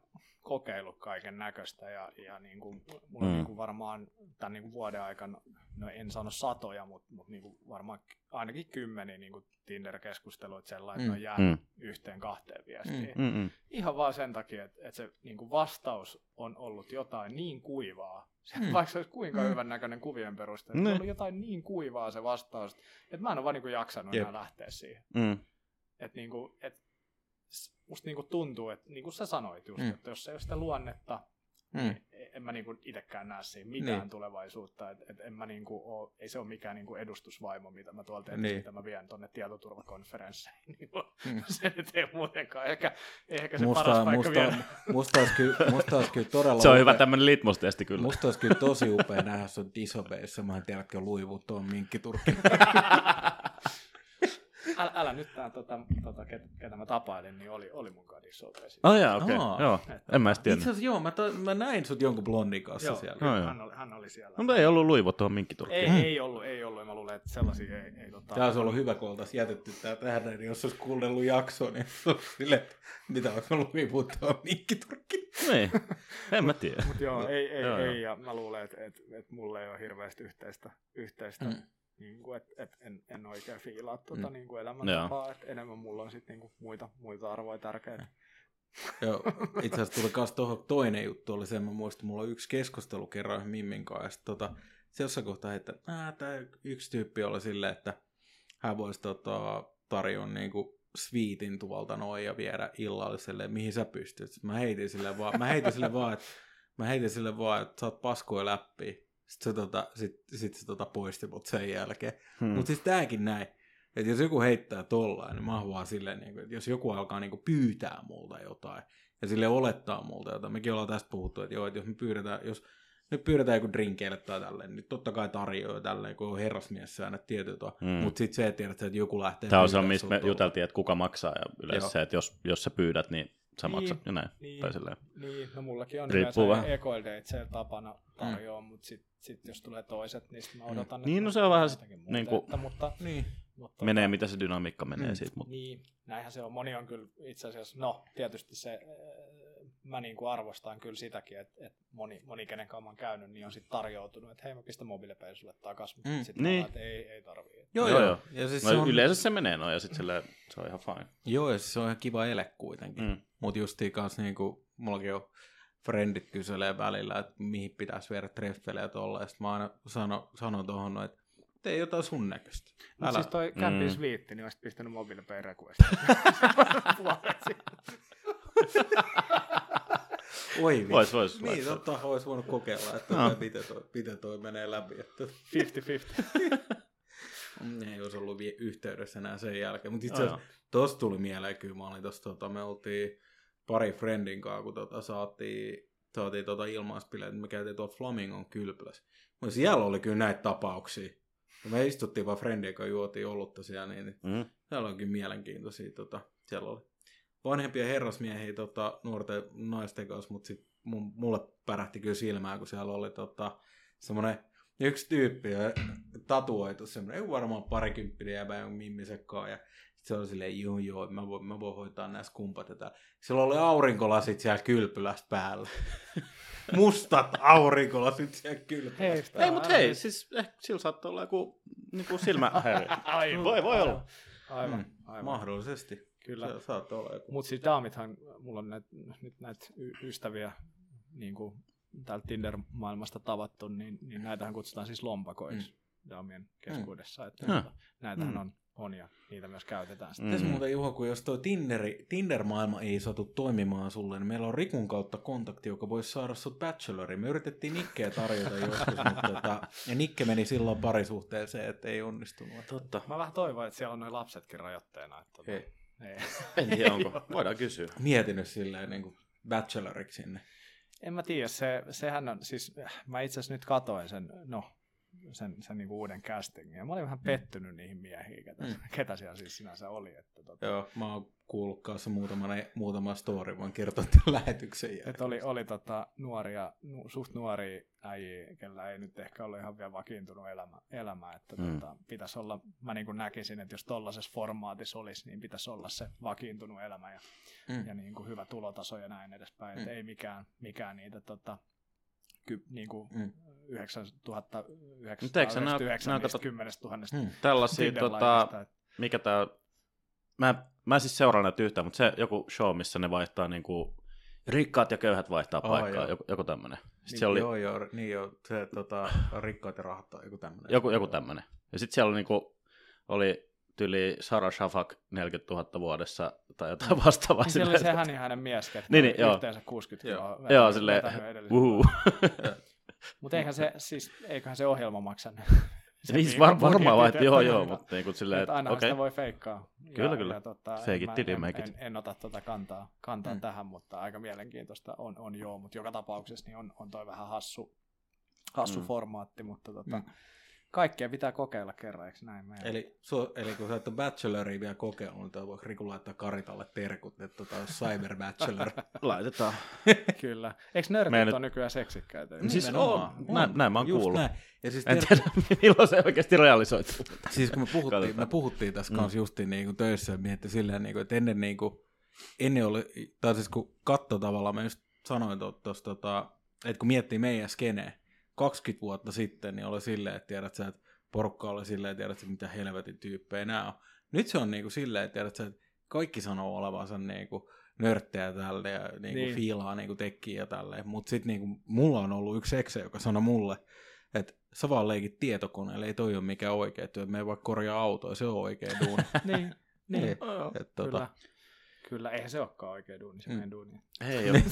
kokeillut kaiken näköistä ja, ja niinku, mulla on Mm. niinku varmaan tämän niinku vuoden aikana, no en sano satoja, mutta mut niinku varmaan ainakin kymmeniä niinku Tinder-keskusteluita sellainen, että Mm. on jäänyt Mm. yhteen kahteen viestiin. Mm. Mm-mm. Ihan vaan sen takia, että, että se niinku vastaus on ollut jotain niin kuivaa, Mm. mm. vaikka se olisi kuinka Mm. hyvän näköinen kuvien perusteella. Se Niin. on ollut jotain niin kuivaa se vastaus, että mä en ole vaan niinku jaksanut Jep. enää lähteä siihen. Mm. Että niinku, et, s- musta niinku tuntuu, että niin kuin sä sanoit just, Mm. että jos ei ole sitä luonnetta, Mm. niin en mä niinku itsekään näe siinä mitään Niin. tulevaisuutta. Et, et en mä niinku oo, ei se ole mikään niinku edustusvaimo, mitä mä tuolta teen, Niin. mitä mä vien tonne tietoturvakonferensseihin. [laughs] Niinku, Mm. [laughs] se nyt ei muutenkaan ehkä, ehkä se Musta, paras paikka musta, viedä. [laughs] musta, olisi kyllä, musta olisi kyllä todella Se on hyvä upea- tämmönen litmustesti kyllä. Musta olisi kyllä tosi upea nähdä sun disobeyssä. Mä en tiedäkö luivu tuon minkkiturkki. Älä, nyt tää, tota, tota, ketä, ketä mä tapailin, niin oli, oli mun kadissa Oh jaa, okei. Aa. Joo, en mä edes Itse tiennyt. asiassa joo, mä, to, mä näin sut jonkun blondin kanssa Joo, siellä. No joo. hän, oli, hän oli siellä. No, mutta ei ollut luivo tuohon minkkiturkkiin. Ei, ei ollut, ei ollut. Mä luulen, että sellaisia ei, ei tota... Tämä olisi ollut hyvä, kun oltaisiin jätetty tää tähän, näin, niin jos olisi kuunnellut jakso, niin [laughs] sille, mitä olisi mä luivu tuon minkkiturkki. Niin, en mä tiedä. Mutta joo, ei, ei, Joo, ei, joo. ja mä luulen, että et, et mulla ei ole hirveästi yhteistä, yhteistä Mm. Niin kuin, et, et en, en oikein fiilaa tuota Mm. niin kuin elämäntapaa, että enemmän mulla on sitten niin kuin muita, muita arvoja tärkeitä. Joo, itse asiassa tuli myös tuohon toinen juttu, oli se, mä muistan, mulla on yksi keskustelu kerran Mimmin kanssa, tota, se jossain kohtaa, että tämä yksi tyyppi oli silleen, että hän voisi tota, tarjoa niinku sviitin tuolta noin ja viedä illalliselle, mihin sä pystyt. Mä heitin sille vaan, mä heitin sille vaan, että mä heitin sille vaan, että sä oot paskoja läppiä. Sitten se, tota, sit, sit se tota poisti mut sen jälkeen. Hmm. Mutta siis tääkin näin, että jos joku heittää tollain, niin mä vaan silleen, niin kuin, että jos joku alkaa niin kuin pyytää multa jotain, ja sille olettaa multa jotain, mekin ollaan tästä puhuttu, että joo, että jos me pyydetään, jos nyt pyydetään joku drinkeille tai tälleen, niin totta kai tarjoaa tälleen, kun on herrasmiessäännöt tietyt on, Mm. mutta sitten se, että tiedät, että joku lähtee Tämä on se, mistä me juteltiin, että kuka maksaa ja yleensä Joo. se, että jos, jos sä pyydät, niin sä Niin, maksat ja näin. niin. Tai silleen. Niin, no mullakin on Riippuu yleensä vähän. Date tapana tarjoaa, mm. mutta sitten sit jos tulee toiset, niin sit mä odotan, Niin, no se on vähän jotakin sit muuta, niinku- että, mutta, Niin. mutta Menee, mitä se dynamiikka menee Mm. siitä. Mutta Niin, näinhän se on. Moni on kyllä itse asiassa, no tietysti se, mä niin kuin arvostan kyllä sitäkin, että, että moni, moni kenen kanssa mä oon käynyt, niin on sitten tarjoutunut, että hei mä pistän mobiilepay sulle takas, mutta Mm, mm, sitten niin. niin. että ei, ei tarvii. Joo, Joo, joo. joo. Ja siis no, se on, yleensä se menee noin ja sitten se on ihan fine. Joo, ja siis se on ihan kiva ele kuitenkin. Mm. Mutta justiin kanssa niinku, mullakin on frendit kyselee välillä, että mihin pitäisi viedä treffeille ja tolla. Ja sit mä aina sanon, sanon tuohon, noin, että tee jotain sun näköistä. Mutta siis toi Mm. Campis Viitti, niin olisit pistänyt mobiilepay request. [laughs] [laughs] [laughs] Oi vitsi. Vois, vois. Niin, laittaa. totta, olisi voinut kokeilla, että No. miten, toi, miten toi menee läpi. Että 50-50. [laughs] ei olisi ollut yhteydessä enää sen jälkeen. Mutta itse asiassa tossa tuli mieleen, kyllä mä olin tossa, tota, me oltiin pari friendin kanssa, kun tota, saatiin, saatiin tota ilmaispileet, me käytiin tuolla Flamingon kylpylässä. Mutta siellä oli kyllä näitä tapauksia. Ja me istuttiin vaan friendien kanssa, juotiin olutta siellä, niin, niin Mm. siellä oli kyllä mielenkiintoisia. Tota, siellä oli vanhempia herrasmiehiä tota, nuorten naisten kanssa, mutta sit mun, mulle pärähti kyllä silmään, kun siellä oli tota, semmoinen yksi tyyppi ja tatuoitu semmoinen, ei varmaan parikymppinen jäbä jonkun mimmisekkaan ja sit se oli silleen, joo joo, mä voin, mä voin hoitaa nämä skumpat ja tää. Sillä oli aurinkolasit siellä kylpylässä päällä. [laughs] Mustat aurinkolasit siellä kylpylässä. Päällä. Ei, mutta hei, siis ehkä sillä saattaa olla joku niinku silmähäiriö. [laughs] Aivan. Voi- voi olla. Aivan, Mm, aivan. Mahdollisesti. Kyllä. Se saattaa olla joku. Mutta siis daamithan, mulla on näitä, nyt näitä ystäviä niin kuin täältä Tinder-maailmasta tavattu, niin, niin näitähän kutsutaan siis lompakoiksi mm. daamien keskuudessa. Että Hmm. tuota, näitähän Mm. on, on ja niitä myös käytetään. sitten. Mm. muuten Juho, kun jos toi Tinderi, Tinder-maailma ei satu toimimaan sulle, niin meillä on Rikun kautta kontakti, joka voisi saada sut bacheloriin. Me yritettiin Nikkeä tarjota [laughs] joskus, mutta tota, ja Nikke meni silloin parisuhteeseen, että ei onnistunut. Totta. Mä vähän toivon, että siellä on noin lapsetkin rajoitteena. Että, tuota, Ei. ei. En tiedä [laughs] onko. Voidaan kysyä. Mietinyt silleen niin kuin bacheloriksi sinne. En mä tiedä, se, sehän on, siis mä itse asiassa nyt katoin sen, no, sen, sen niinku uuden castingin, ja mä olin vähän pettynyt niihin miehiin, ketä, Mm. ketä siellä siis sinänsä oli. Että, tota, Joo, mä oon kuullut kanssa muutaman, muutama story, vaan kertoa tämän lähetyksen jälkeen. että oli, oli tota nuoria, nu, suht nuoria äijiä, kellä ei nyt ehkä ole ihan vielä vakiintunut elämä, elämä että Mm. mm. tota, pitäisi olla, mä niin kuin näkisin, että jos tollaisessa formaatissa olisi, niin pitäisi olla se vakiintunut elämä ja, Mm. ja niin kuin hyvä tulotaso ja näin edespäin, Mm. että ei mikään, mikään niitä tota, niin kuin Mm. 9999 Mutta eikö sä nää- nää niistä katot- 10 000 Mm. Tällaisia, tota, mikä tää, mä, mä en siis seuraa näitä yhtään, mutta se joku show, missä ne vaihtaa niinku, rikkaat ja köyhät vaihtaa Aa, paikkaa, joo. joku, joku tämmönen. Sitten Niin, oli Joo, joo, niin joo, se tota, rikkaat ja rahat joku tämmöinen. joku, joku tämmönen. Ja sitten siellä oli, niinku, oli tyli Sarah Shafak 40 000 vuodessa tai jotain vastaavaa. Niin siellä oli se silleen, Häni hänen mies, ketkä Niin, niin, joo. yhteensä 60 Joo. kiloa että- Joo, silleen, uhuu. Mutta eihän se, siis, eiköhän se ohjelma maksa se Niin, siis [laughs] viikon var, varmaan että joo joo, mutta niinku silleen, että että ainahan okei. sitä voi feikkaa. Kyllä, ja, kyllä. Ja, tota, Fake it mä till you en. En, en, ota tota kantaa, kantaa Mm. mm. tähän, mutta aika mielenkiintoista on, on joo, mutta joka tapauksessa niin on, on toi vähän hassu, hassu Mm. mm. formaatti, mutta tota, Mm. Kaikkea pitää kokeilla kerran, eikö näin meidän? Eli, su, eli kun sä et ole bacheloria vielä kokeillut, niin voi Riku laittaa Karitalle terkut, että tota, cyber bachelor. [laughs] Laitetaan. [laughs] Kyllä. Eikö nörtit ole nykyään seksikkäitä? Niin siis Nimenomaan. on. Näin- näin mä oon Just kuullut. Näin. Ja siis, En tiedä, [laughs] milloin se oikeasti realisoituu. siis kun me puhuttiin, Katsotaan. me puhuttiin tässä Mm. kanssa justiin niin kuin töissä ja miettii silleen, niin kuin, että ennen niin kuin, ennen oli, tai siis kun katto tavallaan, mä just sanoin tuossa, tota, että kun miettii meidän skeneen, 20 vuotta sitten, niin oli silleen, että tiedät sä, että porukka oli silleen, että tiedät sä, mitä helvetin tyyppejä nämä on. Nyt se on niin kuin silleen, että tiedät sä, että kaikki sanoo olevansa niin kuin nörttejä tälle ja niin kuin Niin. fiilaa niin kuin tekkiä ja tälleen, mutta sitten niin kuin, mulla on ollut yksi ekse, joka sanoi mulle, että sä vaan leikit tietokoneelle, ei toi ole mikään oikea työ, me ei vaikka korjaa autoa, se on oikea duuni. [laughs] niin, niin. [laughs] Niin. Et, tota, Kyllä. Kyllä, eihän se olekaan oikea duuni, se Mm. meidän duuni. Ei [laughs] ole.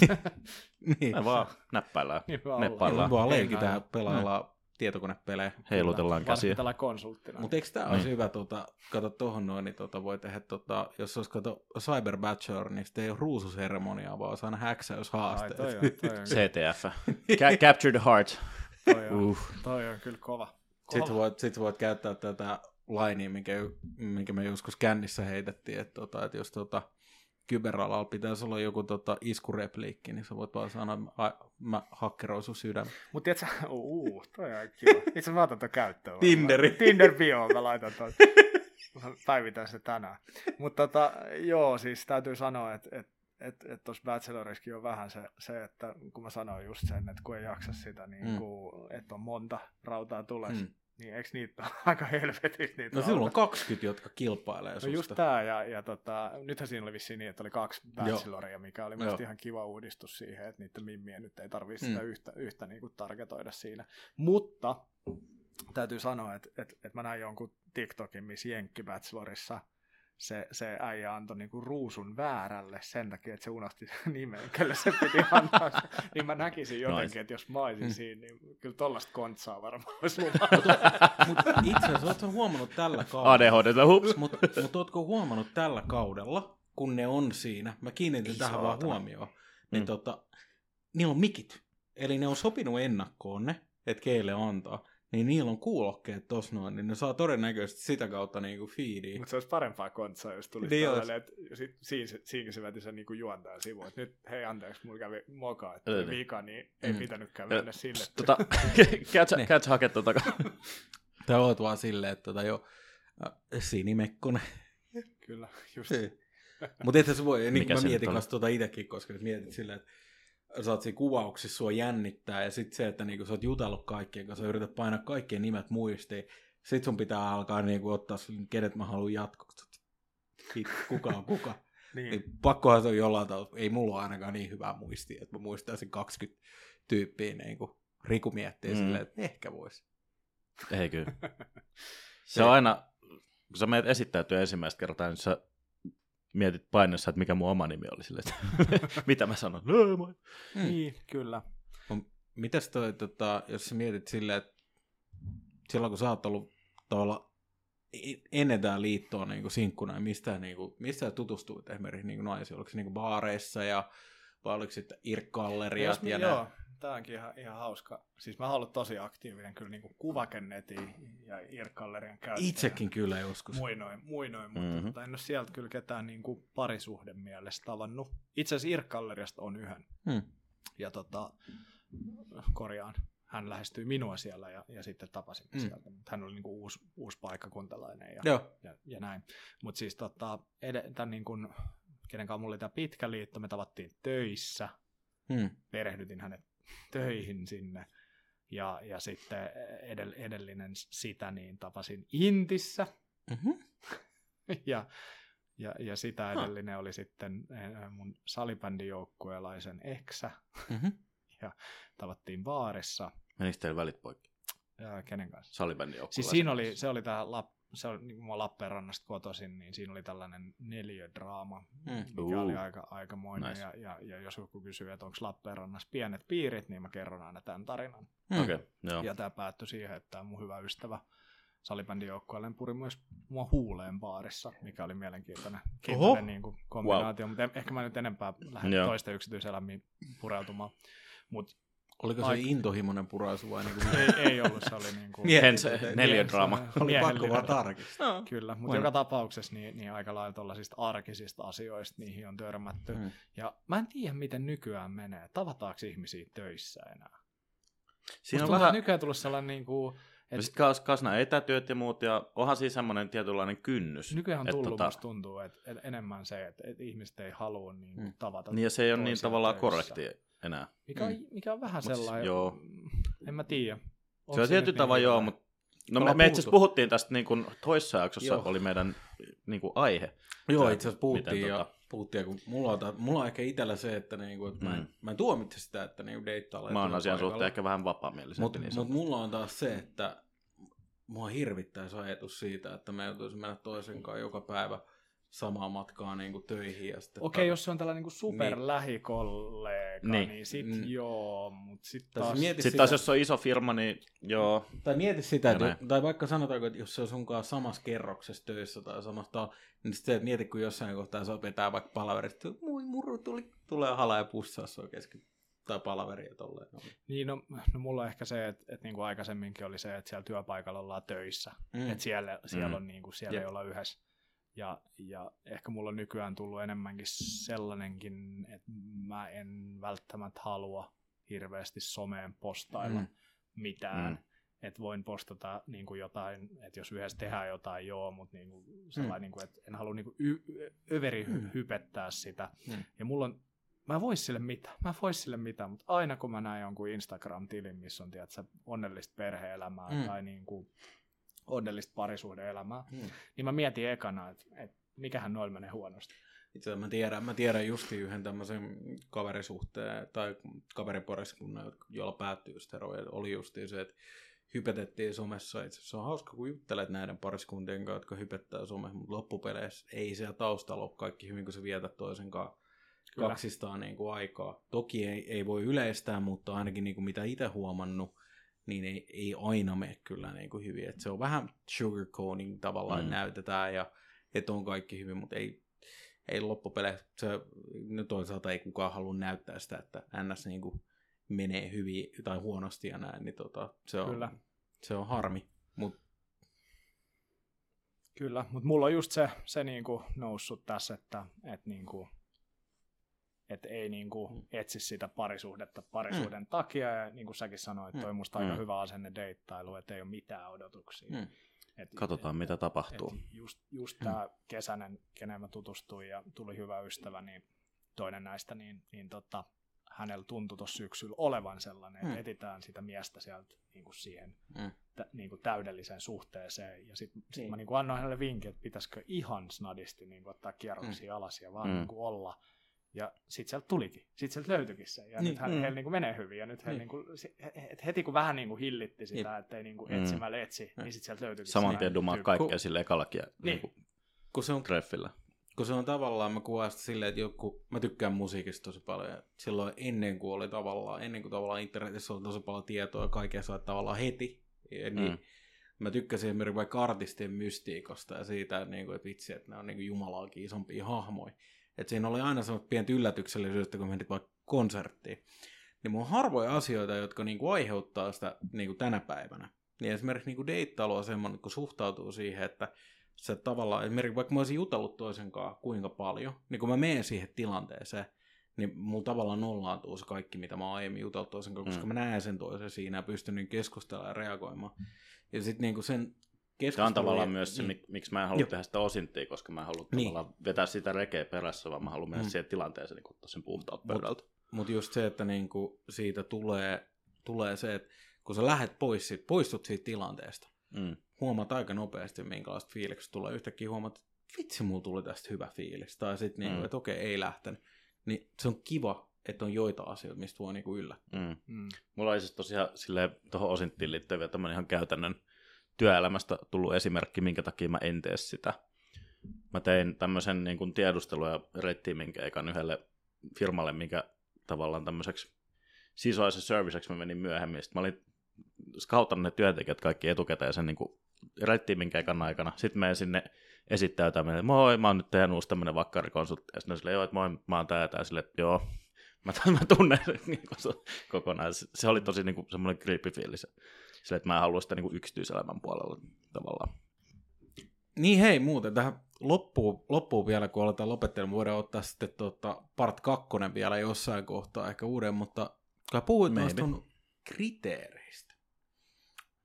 niin. Me vaan näppäillään. Niin vaan Neppaillaan. Me vaan Ei leikitään, pelaillaan tietokonepelejä. Heilutellaan käsiä. Tällä konsulttina. Mutta eikö tämä Niin. olisi hyvä, tota, kato tuohon noin, niin tota, voi tehdä, tota, jos olisi kato Cyber Bachelor, niin sitten ei ole ruususeremoniaa, vaan olisi aina Ai, häksäyshaasteet. toi on, toi on, [laughs] CTF. Ca- capture the heart. toi on, Uh. toi on kyllä kova. kova. Sitten voit, sit voit käyttää tätä lainia, minkä, minkä me joskus kännissä heitettiin, että, tota, että jos tota, kyberalalla pitäisi olla joku tota, iskurepliikki, niin sä voit vaan sanoa, että mä hakkeroin sun sydän. Mut tiedätkö, uu, toi on kiva. Itse mä otan ton käyttöön. Tinderi. Tinder bio, mä laitan ton. Mä päivitän se tänään. Mutta tota, joo, siis täytyy sanoa, että et, et, et tuossa Bachelorissakin on vähän se, se, että kun mä sanoin just sen, että kun ei jaksa sitä, niin Mm. että on monta rautaa tulessa, Mm. Niin eikö niitä ole [laughs] aika helvetissä niitä No silloin on rautoja? 20, jotka kilpailee No susta. just tää, ja, ja tota, nythän siinä oli vissiin niin, että oli kaksi bacheloria, mikä oli mielestäni ihan kiva uudistus siihen, että niiden mimmien nyt ei tarvitse Mm. sitä yhtä, yhtä niin kuin targetoida siinä. Mutta täytyy sanoa, että, että, että mä näin jonkun TikTokin, missä Jenkki Bachelorissa se, se äijä antoi niinku ruusun väärälle sen takia, että se unohti sen [laughs] nimen, kelle se piti antaa. se. [laughs] niin mä näkisin jotenkin, Nice. että jos mä olisin Mm. siinä, niin kyllä tollaista kontsaa varmaan [laughs] olisi luvalla. Mutta itse asiassa ootko huomannut tällä kaudella, ADHD, hups. mutta mut ootko huomannut tällä kaudella, kun ne on siinä, mä kiinnitin Ei tähän vaan huomioon, niin Mm. tota, niillä on mikit. Eli ne on sopinut ennakkoon ne, että keille antaa. Niin niillä on kuulokkeet tossa noin, niin ne saa todennäköisesti sitä kautta niinku feedia. Mutta se olisi parempaa kontsaa, jos tulisi Niin niin olisi. tällainen, että sit, siinä, se- siinä se veti sen niin juontajan sivuun, että nyt hei anteeksi, mulla kävi moka, että Niin, tuli niin. vika, niin ei Mm. pitänytkään mennä sille. Tota, [laughs] catch, Ne. catch hake tota. [laughs] Tai oot vaan silleen, että tota jo, sinimekkonen. Kyllä, just. Mutta ethän se voi, niin kuin mä mietin kanssa tuota itsekin, koska nyt mietit silleen, että sä oot siinä kuvauksissa, sua jännittää, ja sitten se, että niinku sä oot jutellut kaikkien kanssa, sä yrität painaa kaikkien nimet muistiin, sit sun pitää alkaa niinku ottaa, kenet mä haluan jatkoa. Hit, Kuka on kuka. [laughs] Niin. Niin pakkohan se on jollain tavalla, ei mulla ole ainakaan niin hyvää muistia, että mä muistaisin 20 tyyppiä, niin kuin Riku miettii Mm. silleen, että ehkä voisi. Ei kyllä. [laughs] Se on aina, kun sä meet esittäytyä ensimmäistä kertaa, niin sä mietit painossa, että mikä mun oma nimi oli sille, [laughs] mitä mä sanon. No, moi. Mm. Niin, kyllä. Mitäs toi, tota, jos sä mietit silleen, että silloin kun sä oot ollut tavallaan e- ennen tää liittoa niin sinkkuna, niin mistä, niin kuin, mistä tutustuit esimerkiksi niin naisiin? Oliko se niin baareissa ja vai oliko sitten irkkalleriat Jos, ja joo, nää? tämä onkin ihan, ihan hauska. Siis mä oon ollut tosi aktiivinen kyllä niin kuin kuvakennetin ja irkkallerian käyttäjä. Itsekin kyllä joskus. Muinoin, muinoin mutta Mhm. mm-hmm. en ole sieltä kyllä ketään niin kuin parisuhden mielestä tavannut. Itse asiassa Irkkalleriasta on yhden. Hmm. Ja tota, korjaan, hän lähestyi minua siellä ja, ja sitten tapasin Mm. mm. sieltä. Hän oli niin kuin uusi, uusi paikkakuntalainen ja, Joo. ja, ja näin. Mutta siis tota, ed- tämän niin kuin, kenen kanssa mulla oli tämä pitkä liitto, me tavattiin töissä, Hmm. perehdytin hänet töihin sinne. Ja, ja sitten edell, edellinen sitä niin tapasin Intissä. Mm-hmm. [laughs] Ja, ja, ja sitä edellinen oli sitten eh, mun salibändijoukkueelaisen eksä. Mm-hmm. [laughs] Tavattiin baarissa. Menikö teillä välit poikki? Ja kenen kanssa? Salibändin joukkueella. Siis siinä oli, se oli tää Lap, se oli, niin kuin mä Lappeenrannasta kotoisin, niin siinä oli tällainen neliödraama, Mm. mikä oli aika, aikamoinen. Nice. Ja, ja, ja, jos joku kysyy, että onko Lappeenrannassa pienet piirit, niin mä kerron aina tämän tarinan. Okei, okay, joo. Ja tämä päättyi siihen, että mun hyvä ystävä salibändin joukkueelle puri myös mua huuleen baarissa, mikä oli mielenkiintoinen niin kuin kombinaatio, mutta ehkä mä nyt enempää lähden Joo. toista yksityiselämiin pureutumaan. Mutta Oliko se Aika- intohimoinen puraisu vai niin kuin... ei, ei ollut, se oli [laughs] niin kuin... Mie- Hens neljödraama. Oli pakko vaan tarkistaa. Kyllä, mutta Voin- joka tapauksessa niin, niin aika lailla tuollaisista arkisista asioista niihin on törmätty. Hmm. Ja mä en tiedä, miten nykyään menee. Tavataanko ihmisiä töissä enää? Siinä Musta on vähän, nykyään tullut sellainen, niin kuin, että sitten kas, kas nämä etätyöt ja muut, ja onhan siinä semmoinen tietynlainen kynnys. nykyään on että tullut, tota- musta tuntuu, että, enemmän se, että, ihmiset ei halua niin kuin, Mm. tavata Niin ja se ei ole niin tavallaan töissä. korrekti enää. Mikä on, Mm. mikä on vähän Mut siis sellainen, joo. en mä tiedä. Se on tietyllä tavalla joo, mutta no me, me itse asiassa puhuttiin tästä niin kuin toisessa jaksossa Joo. oli meidän niin kuin aihe. Joo, itse asiassa puhuttiin, miten ja, tota- puhuttiin, kun mulla on, mulla on ehkä itsellä se, että, niinku, että mä, en, Mm. mä en tuomitse sitä, että niinku deittailla. Mä oon asian suhteen ehkä vähän vapaamielisempi. Mutta niin mut mulla on taas se, että mua hirvittää se ajatus siitä, että me joutuisi mennä toisen kanssa joka päivä samaa matkaa niin kuin töihin. Ja sitten Okei, jos se on tällainen niin Niin. superlähikollega, niin, Niin. niin sit Mm. joo, mutta sitten Tai siis taas... mieti Sitten sitä- taas jos on iso firma, niin joo. Tai mieti sitä, että, tai vaikka sanotaanko, että jos se on sunkaan samassa kerroksessa töissä tai samassa talo, niin sitten se, että mieti, kun jossain kohtaa se vetää vaikka palaverista, että moi muru tuli, tulee halaa ja pussaa sua kesken tai palaveria tolleen. No. Niin, no, no mulla on ehkä se, että, että niin kuin aikaisemminkin oli se, että siellä työpaikalla ollaan töissä. Mm. Että siellä, siellä Mm. on niin kuin, siellä Jep. ei olla yhdessä, Ja, ja ehkä mulla on nykyään tullut enemmänkin sellainenkin, että mä en välttämättä halua hirveästi someen postailla mm. mitään. Mm. Että voin postata niin kuin jotain, että jos yhdessä tehdään jotain, joo, mutta niin kuin sellainen, mm. niin kuin, että en halua niin kuin y- överi mm. hypettää sitä. Mm. Ja mulla on mä vois sille mitään, mä vois sille mitään, mutta aina kun mä näen jonkun Instagram-tilin, missä on tiedätkö, onnellista perhe-elämää mm. tai niin kuin onnellista parisuhde-elämää, mm. niin mä mietin ekana, että, että mikähän noilla menee huonosti. Itse mä tiedän, mä tiedän justi yhden tämmöisen kaverisuhteen tai kaveripariskunnan, jolla päättyi just eroja, oli justi se, että hypetettiin somessa. Itse se on hauska, kun juttelet näiden pariskuntien kanssa, jotka hypettää somessa, mutta loppupeleissä ei siellä taustalla ole kaikki hyvin, kun se vietät toisen kanssa Kyllä. kaksistaan niin kuin aikaa. Toki ei, ei voi yleistää, mutta ainakin niin kuin mitä itse huomannut, niin ei, ei aina mene kyllä niin kuin hyvin. Et se on vähän sugarcoating tavallaan, mm. näytetään ja että on kaikki hyvin, mutta ei, ei loppupeleissä, se, no toisaalta ei kukaan halua näyttää sitä, että NS niin kuin menee hyvin tai huonosti ja näin, niin tota, se, on, kyllä. se on harmi. Mut... Kyllä, mutta mulla on just se, se niinku noussut tässä, että et niinku, että ei niin kuin mm. etsi sitä parisuhdetta parisuuden mm. takia, ja niin kuin säkin sanoit, toi mm. musta aika mm. hyvä asenne deittailu, että ei ole mitään odotuksia. Mm. Et, Katsotaan, et, mitä tapahtuu. Et just just mm. tämä kesänen, kenen mä tutustuin ja tuli hyvä ystävä, niin toinen näistä, niin, niin tota, hänellä tuntui tuossa syksyllä olevan sellainen, että mm. etitään sitä miestä sieltä niin kuin siihen mm. tä, niin kuin täydelliseen suhteeseen. Ja sitten sit niin. mä niin kuin annoin hänelle vinkin, että pitäisikö ihan snadisti niin kuin ottaa kierroksia mm. alas ja vaan mm. niin kuin olla – ja sitten sieltä tulikin. Sitten sieltä löytyikin se. Ja niin, nyt hän, mm. heillä niin kuin menee hyvin. Ja nyt niin. niin kuin, et heti kun vähän niin kuin hillitti sitä, niin. ettei niin kuin mm. etsimällä etsi, niin sitten sieltä löytyikin Saman tien dumaat kaikkea sille ekallakin niin. niin kuin kun se on, treffillä. Kun se on tavallaan, mä kuvaan sitä silleen, että joku, mä tykkään musiikista tosi paljon. Ja silloin ennen kuin oli tavallaan, ennen kuin tavallaan internetissä oli tosi paljon tietoa ja kaikkea saa tavallaan heti. Ja niin, mm. Mä tykkäsin esimerkiksi vaikka artistien mystiikosta ja siitä, että, niin kuin, että vitsi, että ne on niin kuin jumalaakin isompia hahmoja. Että siinä oli aina semmoista pientä yllätyksellisyyttä, kun menit vaikka konserttiin. Niin mun on harvoja asioita, jotka niinku aiheuttaa sitä niinku tänä päivänä. Niin esimerkiksi niinku deittailu on semmoinen, kun suhtautuu siihen, että se tavallaan, esimerkiksi vaikka mä olisin jutellut toisen kanssa kuinka paljon, niin kun mä menen siihen tilanteeseen, niin mulla tavallaan nollaantuu se kaikki, mitä mä aiemmin jutellut toisen kanssa, koska mm. mä näen sen toisen siinä ja pystyn niin keskustelemaan ja reagoimaan. Ja sitten niin sen Tämä on tavallaan myös se, niin. miksi mä en halua Joo. tehdä sitä osinttia, koska mä en halua niin. tavallaan vetää sitä rekeä perässä, vaan mä haluan mennä mm. siihen tilanteeseen niin ottaa sen puhtaalta pöydältä. Mutta mut just se, että niinku siitä tulee, tulee se, että kun sä lähdet pois, siitä, poistut siitä tilanteesta, mm. huomaat aika nopeasti, minkälaista fiiliksi tulee. Yhtäkkiä huomaat, että vitsi, mulla tuli tästä hyvä fiilis. Tai sitten, niinku, mm. että okei, ei lähtenyt. Niin se on kiva, että on joita asioita, mistä voi niinku yllättää. Mm. Mm. Mulla oli siis tosiaan tuohon osinttiin liittyen vielä tämmöinen ihan käytännön työelämästä tullut esimerkki, minkä takia mä en tee sitä. Mä tein tämmöisen niin kuin tiedustelu- ja reittiimin keikan yhdelle firmalle, mikä tavallaan tämmöiseksi sisäisen serviceksi mä menin myöhemmin. Sitten mä olin skautannut ne työntekijät kaikki etukäteen sen niin reittiimin keikan aikana. Sitten menin sinne esittäytymään, että moi, mä oon nyt tehnyt uusi tämmöinen vakkarikonsultti. Ja sitten joo, että moi, mä oon tää ja sille, että joo, mä, mä tunnen [laughs] niin kokonaan. Se oli tosi niin kuin, semmoinen creepy fiilis sille, että mä en halua sitä niin yksityiselämän puolella tavallaan. Niin hei, muuten tähän loppuun, loppuun vielä, kun aletaan lopettelemaan, voidaan ottaa sitten tuota part kakkonen vielä jossain kohtaa, ehkä uuden, mutta kun puhuit noista kriteereistä,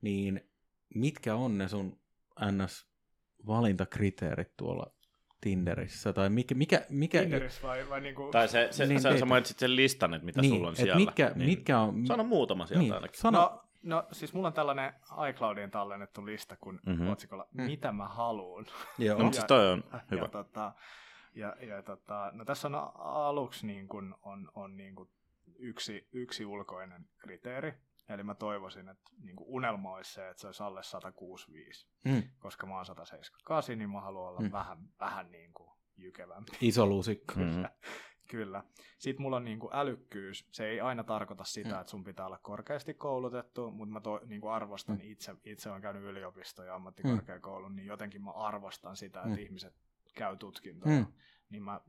niin mitkä on ne sun NS-valintakriteerit tuolla Tinderissä? Tai mikä, mikä, mikä... Tinderissä vai, vai niinku... Tai se, se, niin, sä, sä mainitsit sen listan, että mitä niin, sulla on siellä. Mitkä, niin, mitkä on... Sano muutama sieltä niin, ainakin. Sano, no, No siis mulla on tällainen iCloudin tallennettu lista, kun mm-hmm. otsikolla mm. Mitä mä haluun. Joo, no, mutta siis toi on [laughs] hyvä. Ja, tota, ja, ja tota, no tässä on aluksi niin kun on, on niin kun yksi, yksi ulkoinen kriteeri, Eli mä toivoisin, että niin unelma olisi se, että se olisi alle 165. Mm. Koska mä oon 178, niin mä haluan olla mm. vähän, vähän niin kuin jykevämpi. Iso luusikko. [laughs] Mm. Kyllä. Sitten mulla on niin kuin älykkyys. Se ei aina tarkoita sitä, mm. että sun pitää olla korkeasti koulutettu, mutta mä to, niin kuin arvostan mm. itse, itse olen käynyt yliopisto ja ammattikorkeakoulun, mm. niin jotenkin mä arvostan sitä, että mm. ihmiset käy tutkintoja. Mm. Niin mä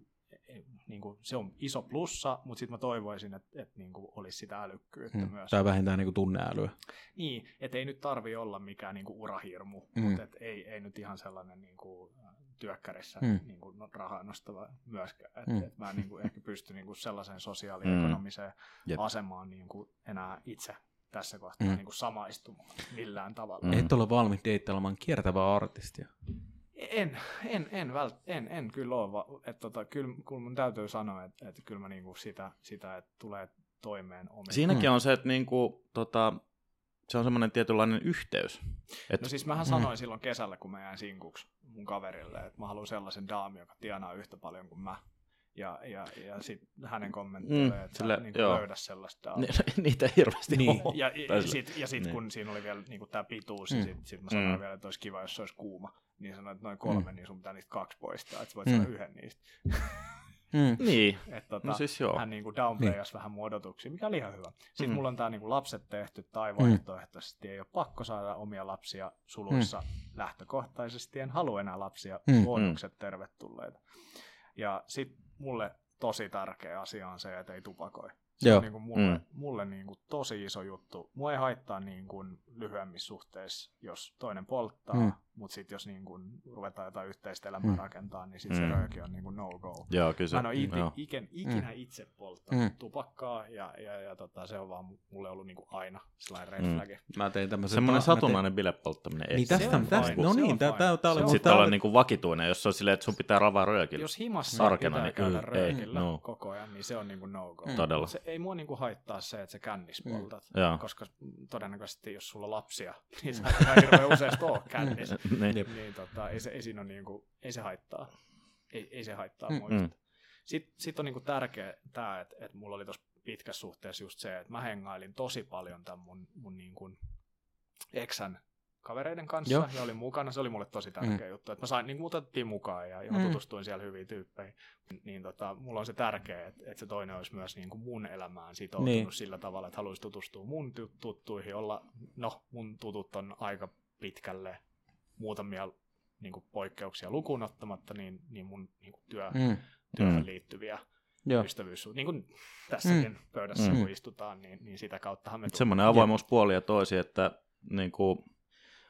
e, niin kuin, se on iso plussa, mutta sitten mä toivoisin, että, että niin kuin, olisi sitä älykkyyttä mm. myös. Tai vähintään niin kuin tunneälyä. Niin, että ei nyt tarvi olla mikään niin kuin urahirmu, mm. mutta et ei, ei nyt ihan sellainen niin kuin, työkkärissä Mm. niin kuin, no, rahaa nostava myöskään. Et, Mm. et mä en niin kuin, ehkä pysty niin kuin sellaiseen sosiaaliekonomiseen Jep. asemaan niin kuin, enää itse tässä kohtaa Mm. niin kuin samaistumaan millään tavalla. Mm. Et ole valmis deittailemaan kiertävää artistia. En, en, en, vält, en, en kyllä ole. Et tota, kyllä, kyllä mun täytyy sanoa, että, että kyllä mä niinku sitä, sitä, että tulee toimeen omin. Siinäkin Mm. on se, että niinku, tota, se on semmoinen tietynlainen yhteys. Et, No siis mähän Mm. sanoin silloin kesällä, kun mä jäin sinkuksi mun kaverille, että mä haluan sellaisen daami, joka tienaa yhtä paljon kuin mä. Ja, ja, ja sitten hänen kommenttelee, Mm, että sä niin joo. löydä sellaista [laughs] ni- [laughs] niitä ei hirveästi Niin. ole. Ja, ja sitten ja sit, Niin. kun siinä oli vielä niin tämä pituus, Mm. ja sitten sit mä sanoin Mm. vielä, että olisi kiva, jos se olisi kuuma, niin sanoin, että noin kolme, Mm. niin sun pitää niistä kaksi poistaa, että sä voit Mm. saada yhden niistä. [laughs] Niin, Et, tota, no siis joo. hän niinku downplayasi vähän mun odotuksia, mikä oli ihan hyvä. Sitten Mm. mulla on tää niinku lapset tehty tai Mm. vaihtoehtoisesti ei ole pakko saada omia lapsia suluissa lähtökohtaisesti. En halua enää lapsia, Mm. luonnokset tervetulleita. Ja sitten mulle tosi tärkeä asia on se, että ei tupakoi. Se Joo. on niinku mulle, Mm. mulle niinku tosi iso juttu. Mua ei haittaa niinku lyhyemmissä suhteissa, jos toinen polttaa, Mm. Mutta sitten jos niinku ruvetaan jotain yhteistä elämää Mm. rakentaa, niin sitten Mm. se rööki on niinku no-go. Joo, kyllä se, Mä en ole iti, joo. iken, ikinä itse polttanut Mm. mm. tupakkaa ja, ja, ja tota, se on vaan mulle ollut niinku aina sellainen red Mm. Mä tein tämmöisen... Semmoinen mä tein- satunnainen bilepolttaminen. Niin Se tästä, on tästä no Se niin, on tää, tää, tää oli Se Sitten olla tää- niinku vakituinen, jos se on silleen, että sun pitää ravaa röökillä. Jos himassa Arkena, pitää niin käydä ei, ei, röökillä no. koko ajan, niin se on niinku no-go. Mm. Todella. Se ei mua niinku haittaa se, että sä kännis Mm. poltat, koska todennäköisesti jos sulla on lapsia, [laughs] niin sä et hirveän useasti ole kännis. [laughs] niin. Niin tota, ei, se, ei, siinä ole niinku, ei se haittaa. Ei, ei se haittaa Mm. Mm. Sitten sit on niinku tärkeä tämä, että et mulla oli tuossa pitkässä suhteessa just se, että mä hengailin tosi paljon tämän mun, mun niinku eksän kavereiden kanssa Joo. ja olin mukana. Se oli mulle tosi tärkeä mm. juttu, että mä sain, niin otettiin mukaan ja, ja Mm. tutustuin siellä hyviin tyyppeihin. Niin tota, mulla on se tärkeä, että, että se toinen olisi myös niin kuin mun elämään sitoutunut Niin. niin. sillä tavalla, että haluaisi tutustua mun tu- tuttuihin, olla, no mun tutut on aika pitkälle muutamia niin kuin poikkeuksia lukuun ottamatta, niin, niin mun niin kuin työ, Mm. työhön Mm. liittyviä Joo. ystävyys, niin kuin tässäkin mm. pöydässä Mm. kun istutaan, niin, niin sitä kauttahan me Semmoinen avoimuus puoli ja toisi, että niinku,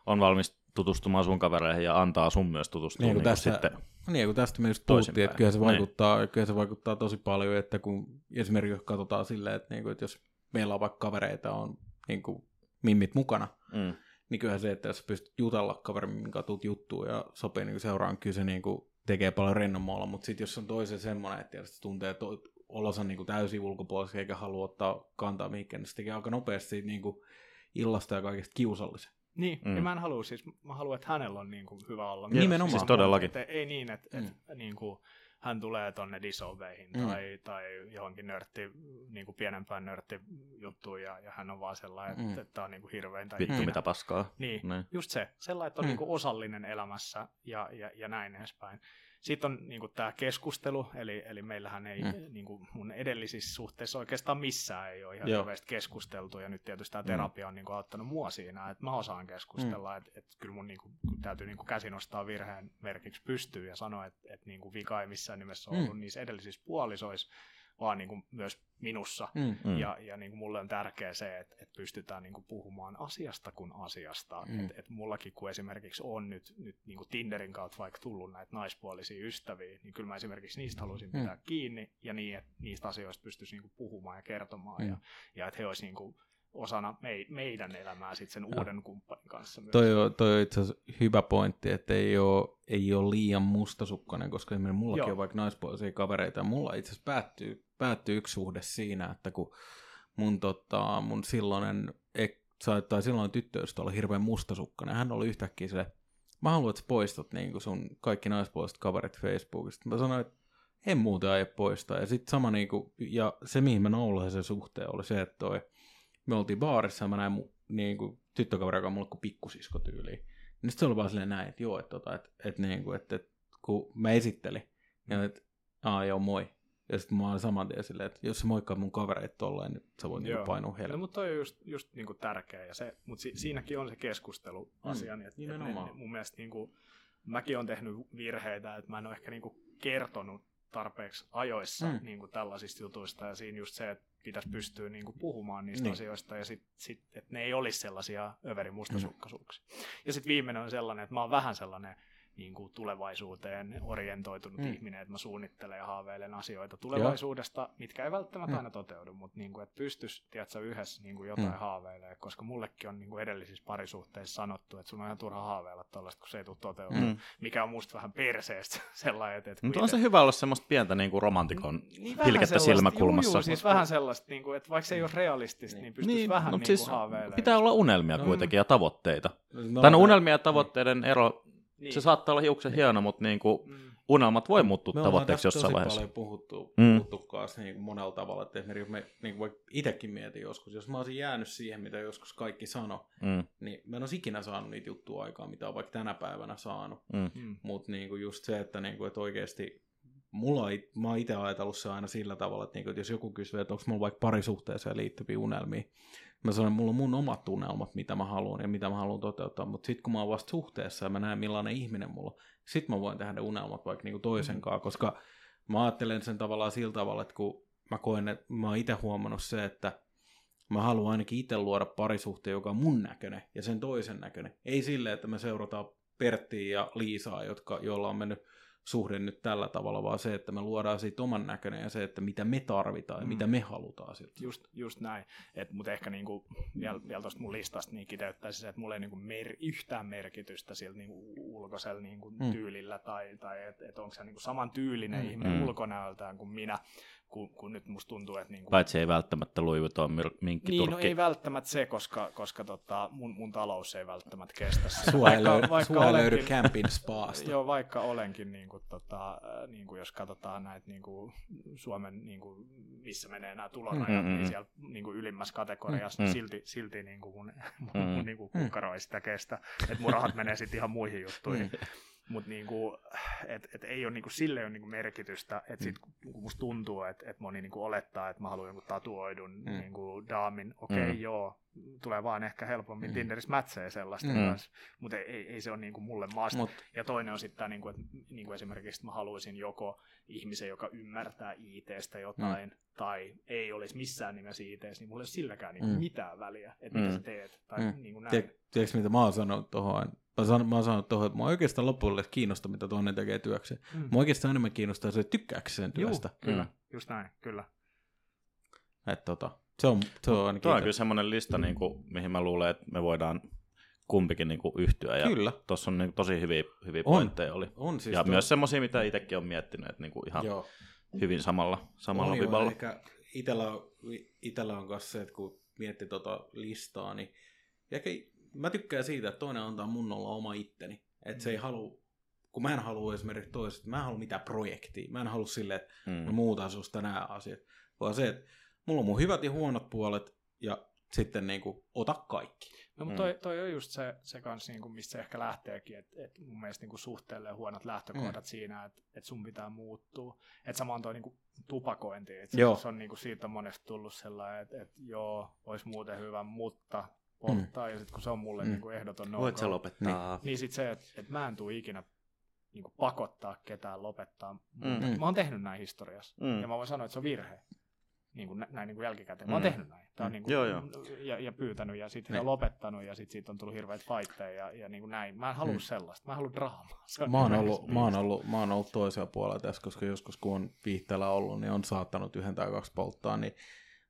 on valmis tutustumaan sun kavereihin ja antaa sun myös tutustua Niin niin kuin niinku tässä- sitten. Niin, kun tästä me just puhuttiin, että kyllä se, Niin. vaikuttaa, kyllä se vaikuttaa tosi paljon, että kun esimerkiksi jos katsotaan silleen, että, niin kuin, että jos meillä on vaikka kavereita, on niin kuin, mimmit mukana, Mm. Niin kyllähän se, että jos pystyt jutella kaverin, minkä tuut juttuun ja sopii niin seuraan, kyllä se niin kuin, tekee paljon rennommalla, mutta sitten jos on toisen semmoinen, että tietysti tuntee to, olonsa niin kuin täysin ulkopuolisesti eikä halua ottaa kantaa mihinkään, niin se tekee aika nopeasti niin kuin, illasta ja kaikesta kiusallisen. Niin, Mm. mm. ja mä en halua siis, mä haluan, että hänellä on niin kuin hyvä olla. Nimenomaan. Siis todellakin. Että ei niin, että, Mm. että niin kuin, hän tulee tonne disobeihin Mm. mm. tai, tai johonkin nörtti, niin kuin pienempään nörttijuttuun ja, ja hän on vaan sellainen, Mm. että, että tämä on niin kuin hirveintä Vittu ikinä. mitä paskaa. Niin, Niin. just se. Sellainen, että on mm. niin kuin osallinen elämässä ja, ja, ja näin edespäin. Sitten on niin kuin tämä keskustelu, eli, eli meillähän ei Mm. mm. niin kuin mun edellisissä suhteissa oikeastaan missään ei ole ihan Joo. hirveästi keskusteltu, ja nyt tietysti tämä Mm. terapia on niin kuin auttanut mua siinä, että mä osaan keskustella, mm. että, että kyllä mun niin kuin, täytyy niin kuin käsi nostaa virheen merkiksi pystyyn ja sanoa, että, että niin kuin vika ei missään nimessä Mm. ollut niissä edellisissä puolisoissa, vaan niin kuin myös minussa. Mm. Mm. Ja, ja niin kuin mulle on tärkeää se, että, että pystytään niin kuin puhumaan asiasta kuin asiasta. Mm. Mm. Että et mullakin, kun esimerkiksi on nyt, nyt niin kuin Tinderin kautta vaikka tullut näitä naispuolisia ystäviä, niin kyllä mä esimerkiksi niistä haluaisin Mm. pitää kiinni ja niin, että niistä asioista pystyisi niin kuin puhumaan ja kertomaan. Mm. Ja, ja että he olisivat niin kuin osana mei, meidän elämää sit sen Joo. uuden kumppanin kanssa myös. Toi on, toi on itse asiassa hyvä pointti, että ei ole, ei ole liian mustasukkainen, koska esimerkiksi mullakin Joo. on vaikka naispuolisia kavereita, ja mulla itse asiassa päättyy, päättyy yksi suhde siinä, että kun mun, tota, mun silloinen, ek, tai silloin tyttöystä oli hirveän mustasukkainen, hän oli yhtäkkiä se, mä haluan, että poistat niin sun kaikki naispuoliset kaverit Facebookista. Mä sanoin, että en muuten aie poistaa. Ja sitten sama niinku, ja se mihin mä noulasin sen suhteen oli se, että toi, me oltiin baarissa ja mä näin mu, niinku, tyttökaveri, joka on mulle kuin pikkusisko tyyliin. Niin se oli vaan silleen näin, että joo, että tota, et, et, niinku, et, et, kun mä esittelin, ja että aa joo moi. Ja sitten mä olin saman tien silleen, että jos sä moikkaat mun kavereita tolleen, niin sä voit niinku painua No, heille. mutta toi on just, just niinku tärkeä, ja se, mutta si, siinäkin on se keskustelu asia. Mm, että nimenomaan. ne, mun mielestä niinku, mäkin olen tehnyt virheitä, että mä en ole ehkä niinku kertonut tarpeeksi ajoissa Mm. niinku tällaisista jutuista, ja siinä just se, että pitäisi pystyä niinku puhumaan niistä Niin. niin. asioista, ja sit, sit, että ne ei olisi sellaisia överimustasukkaisuuksia. Mm. Ja sitten viimeinen on sellainen, että mä oon vähän sellainen niin kuin tulevaisuuteen orientoitunut Mm. mm. ihminen, että mä suunnittelen ja haaveilen asioita tulevaisuudesta, mitkä ei välttämättä Mm. aina toteudu, mutta niin kuin, että pystyisi, tiedätkö, yhdessä niin kuin jotain Mm. mm. haaveilemaan, koska mullekin on niin kuin edellisissä parisuhteissa sanottu, että sun on ihan turha haaveilla tuollaista, kun se ei tule toteutumaan, Mm. mm. mikä on musta vähän perseestä [laughs] sellainen, että, Mutta on ite- se hyvä olla semmoista pientä niin kuin romantikon niin vähän pilkettä silmäkulmassa. Juu, juu, siis vähän sellaista, niin kuin, että vaikka se ei ole realistista, niin, niin pystyisi niin, vähän mut niin siis haaveilemaan. pitää olla unelmia No. kuitenkin ja tavoitteita. No, Tai no me- unelmia ja tavoitteiden ero, niin. se saattaa olla hiuksen hieno, mutta niin kuin Mm. unelmat voi muuttua me ollaan tavoitteeksi tästä jossain tosi vaiheessa. paljon puhuttu, Mm. puhuttu kanssa niin kuin monella tavalla, että esimerkiksi me, niin kuin itsekin mietin joskus, jos mä olisin jäänyt siihen, mitä joskus kaikki sano, Mm, niin mä en olisi ikinä saanut niitä juttuja aikaa, mitä on vaikka tänä päivänä saanut. mm, Mm. Mutta niinku just se, että, niinku, että oikeasti mulla mä oon itse ajatellut se aina sillä tavalla, että, niinku, että jos joku kysyy, että onko mulla vaikka parisuhteeseen liittyviä unelmia, mä sanon, että mulla on mun omat unelmat, mitä mä haluan ja mitä mä haluan toteuttaa, mutta sitten kun mä oon vasta suhteessa ja mä näen millainen ihminen mulla sit mä voin tehdä ne unelmat vaikka niinku toisen Mm. kanssa, koska mä ajattelen sen tavallaan sillä tavalla, että kun mä koen, että mä oon itse huomannut se, että mä haluan ainakin itse luoda parisuhteen, joka on mun näköinen ja sen toisen näköinen. Ei silleen, että me seurataan Perttiä ja Liisaa, jotka, joilla on mennyt suhde nyt tällä tavalla, vaan se, että me luodaan siitä oman näköinen ja se, että mitä me tarvitaan ja Mm. mitä me halutaan siltä. Just, just näin. Mutta ehkä niinku, vielä, vielä tuosta mun listasta niin kiteyttäisi se, että mulla ei niinku mer- yhtään merkitystä sillä niinku ulkoisella niinku Mm. tyylillä, tai, tai että et onko se niinku saman tyylinen Mm. ihminen mm. ulkonäöltään kuin minä, kun, kun nyt musta tuntuu, että niinku, Paitsi ei välttämättä Louis Vuitton myr- niin, no minkkiturkki. ei välttämättä se, koska, koska tota, mun, mun talous ei välttämättä kestä sitä. Sua ei löydy, sua ei löydy olenkin- campin spaasta. Joo, vaikka olenkin, niin kuin, tota, äh, niin kuin jos katsotaan näitä niin kuin, Suomen, niin kuin, missä menee nämä tulorajat, Mm, mm, niin mm. siellä niin kuin, ylimmässä kategoriassa, Mm, mm. mm. silti, silti niin kuin, mun, mun, Mm. mun niin kuin, kukkaro ei sitä kestä. Että mun rahat menee sitten ihan muihin juttuihin. Mm. Mutta niinku, et, et ei ole niinku, sille ei ole niinku merkitystä, että sit kun musta tuntuu, että et moni niinku olettaa, että mä haluan jonkun tatuoidun Mm. mm. niinku, daamin, okei okay, Mm. joo, tulee vaan ehkä helpommin Mm. mm. Tinderissä mätsejä sellaisten Mm. mm. kanssa, mutta ei, ei, se ole niinku mulle maasta. Mut, Ja toinen on sitten niinku, että niinku esimerkiksi että mä haluaisin joko ihmisen, joka ymmärtää ITstä jotain, mm. tai ei olisi missään nimessä ITssä, niin mulla ei ole silläkään niinku Mm. mm. mitään väliä, että Mm. mitä sä teet, tai Mm. mm. niinku näin. tiedätkö, mitä mä oon sanonut tuohon? Mä, san, mä oon sanonut tuohon, että mä oikeastaan loppujen kiinnosta, mitä toinen tekee työkseen. Mm. Mä oikeastaan enemmän kiinnostaa se, että tykkääkö sen Juu, työstä. kyllä, Mm. just näin, kyllä. Että tota, se on, se on ainakin... Tuo on kyllä semmoinen lista, niin kuin, mihin mä luulen, että me voidaan kumpikin niin kuin, yhtyä. Ja Kyllä. Tuossa on niin kuin, tosi hyviä, hyviä On. pointteja oli. On siis ja tuo- myös semmoisia, mitä itsekin on miettinyt, että niin kuin, ihan Joo. hyvin samalla, samalla on joo, vivalla. Ehkä itellä on, itellä on kanssa se, että kun miettii tota listaa, niin ehkä mä tykkään siitä, että toinen antaa mun olla oma itteni. Että se ei halua, kun mä en halua esimerkiksi toisesta, mä en halua mitään projektia. Mä en halua silleen, että mä Mm. muutan susta nämä asiat. Vaan se, että mulla on mun hyvät ja huonot puolet ja sitten niinku ota kaikki. No, Mm. mutta toi, toi on just se, se kanssa, niin kuin, mistä se ehkä lähteekin, että et mun mielestä niin kuin suhteelleen huonot lähtökohdat mm. siinä, että et sun pitää muuttua. Että sama on toi niin kuin tupakointi. Et Joo. se on niin kuin siitä on monesti tullut sellainen, että et, joo, olisi muuten hyvä, mutta polttaa. Mm. Ja sitten kun se on mulle Mm. mm. niin kuin ehdoton no Voit sä lopettaa? Niin sitten se, että et mä en tule ikinä niin kuin pakottaa ketään lopettaa. Mm. Mm. Mä oon tehnyt näin historiassa. Mm. Ja mä voin sanoa, että se on virhe. Niin kuin, nä- näin niin kuin jälkikäteen. Mä oon Mm. tehnyt näin. Tää on niin kuin, Joo, joo. Ja, ja, pyytänyt ja sitten Niin. on lopettanut ja sitten siitä on tullut hirveät fightteja ja, ja niin kuin näin. Mä en halua Mm. mm. sellaista. Mä en halua draamaa. [laughs] Se Mä oon, niin ollut, mä, oon ollut, mä oon ollut toisella puolella tässä, koska joskus kun on viihteellä ollut, niin on saattanut yhden tai kaksi polttaa, niin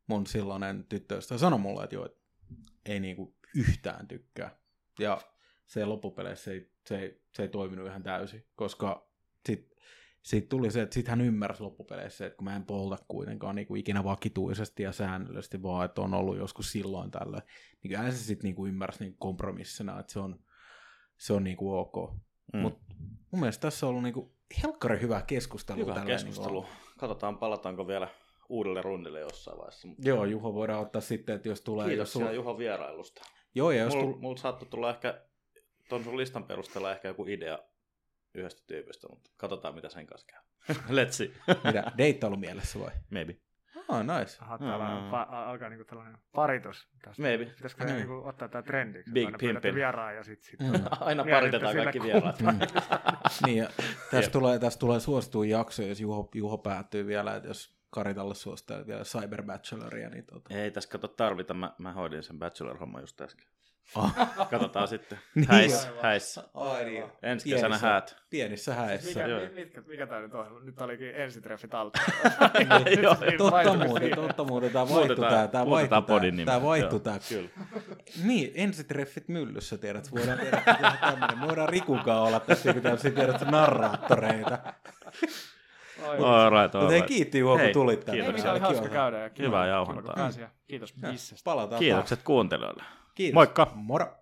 mun silloinen tyttöystävä sanoi mulle, että joo, ei niinku yhtään tykkää. Ja se loppupeleissä se ei, se ei, se ei toiminut ihan täysin, koska sit, siitä tuli se, että sit hän ymmärsi loppupeleissä, että kun mä en polta kuitenkaan niinku ikinä vakituisesti ja säännöllisesti, vaan että on ollut joskus silloin tällöin, niin kyllähän se sitten niinku ymmärsi niinku kompromissina, että se on, se on niinku ok. Mm. Mut mun mielestä tässä on ollut niinku helkkari hyvä keskustelu. Hyvä tälleen keskustelu. Niinku, Katsotaan, palataanko vielä uudelle rundille jossain vaiheessa. Mut joo, Juho voidaan ottaa sitten, että jos tulee... jos Kiitos sulla... sulla... Juho vierailusta. Joo, ja jos Mulla tull... mul saattoi tulla ehkä ton sun listan perusteella ehkä joku idea yhdestä tyypistä, mutta katsotaan mitä sen kanssa käy. [laughs] Let's see. Mitä, deittailu mielessä vai? Maybe. Ah, nice. Aha, täällä Mm. pa- alkaa niinku tällainen paritus. Tästä. Maybe. Pitäisikö Mm. niinku ottaa tämä trendiksi? Big Aina pyydätte pimpin. vieraan ja sitten sit, Mm. [laughs] Aina paritetaan kaikki vieraat. Mm. [laughs] niin, ja tästä tulee, tästä tulee suosituin jakso, jos Juho, Juho päättyy vielä, että jos Karitalle suosittelee vielä Cyber Bacheloria, niin tota... Ei tässä kato tarvita, mä, mä hoidin sen bachelor-homman just äsken. Katsotaan sitten. [laughs] Niin Häis, häissä. Ai niin. Ensi kesänä Pienissä- häät. Pienissä häissä. Mikä, Joo. mi- mitkä, mikä tämä nyt on? Nyt olikin ensitreffit alta. [laughs] Joo, Totta muuten, totta muuten. Tämä vaihtui tää muutetaan vaihtui nimi. tää vaihtui tää. Kyllä. Niin, ensitreffit myllyssä, tiedät, voidaan tehdä tämmönen. Me voidaan Rikukaan olla tässä joku tämmöisiä, tiedät, narraattoreita. All right, all right. kiitti Juho, kun Hei, tulit tänne. Kiitoksia. oli hauska Kiva. käydä. Ja kiva, Hyvää jauhantaa. Kiitos bissestä. Palataan Kiitokset kuuntelijoille. Kiitos. Moikka. Moro.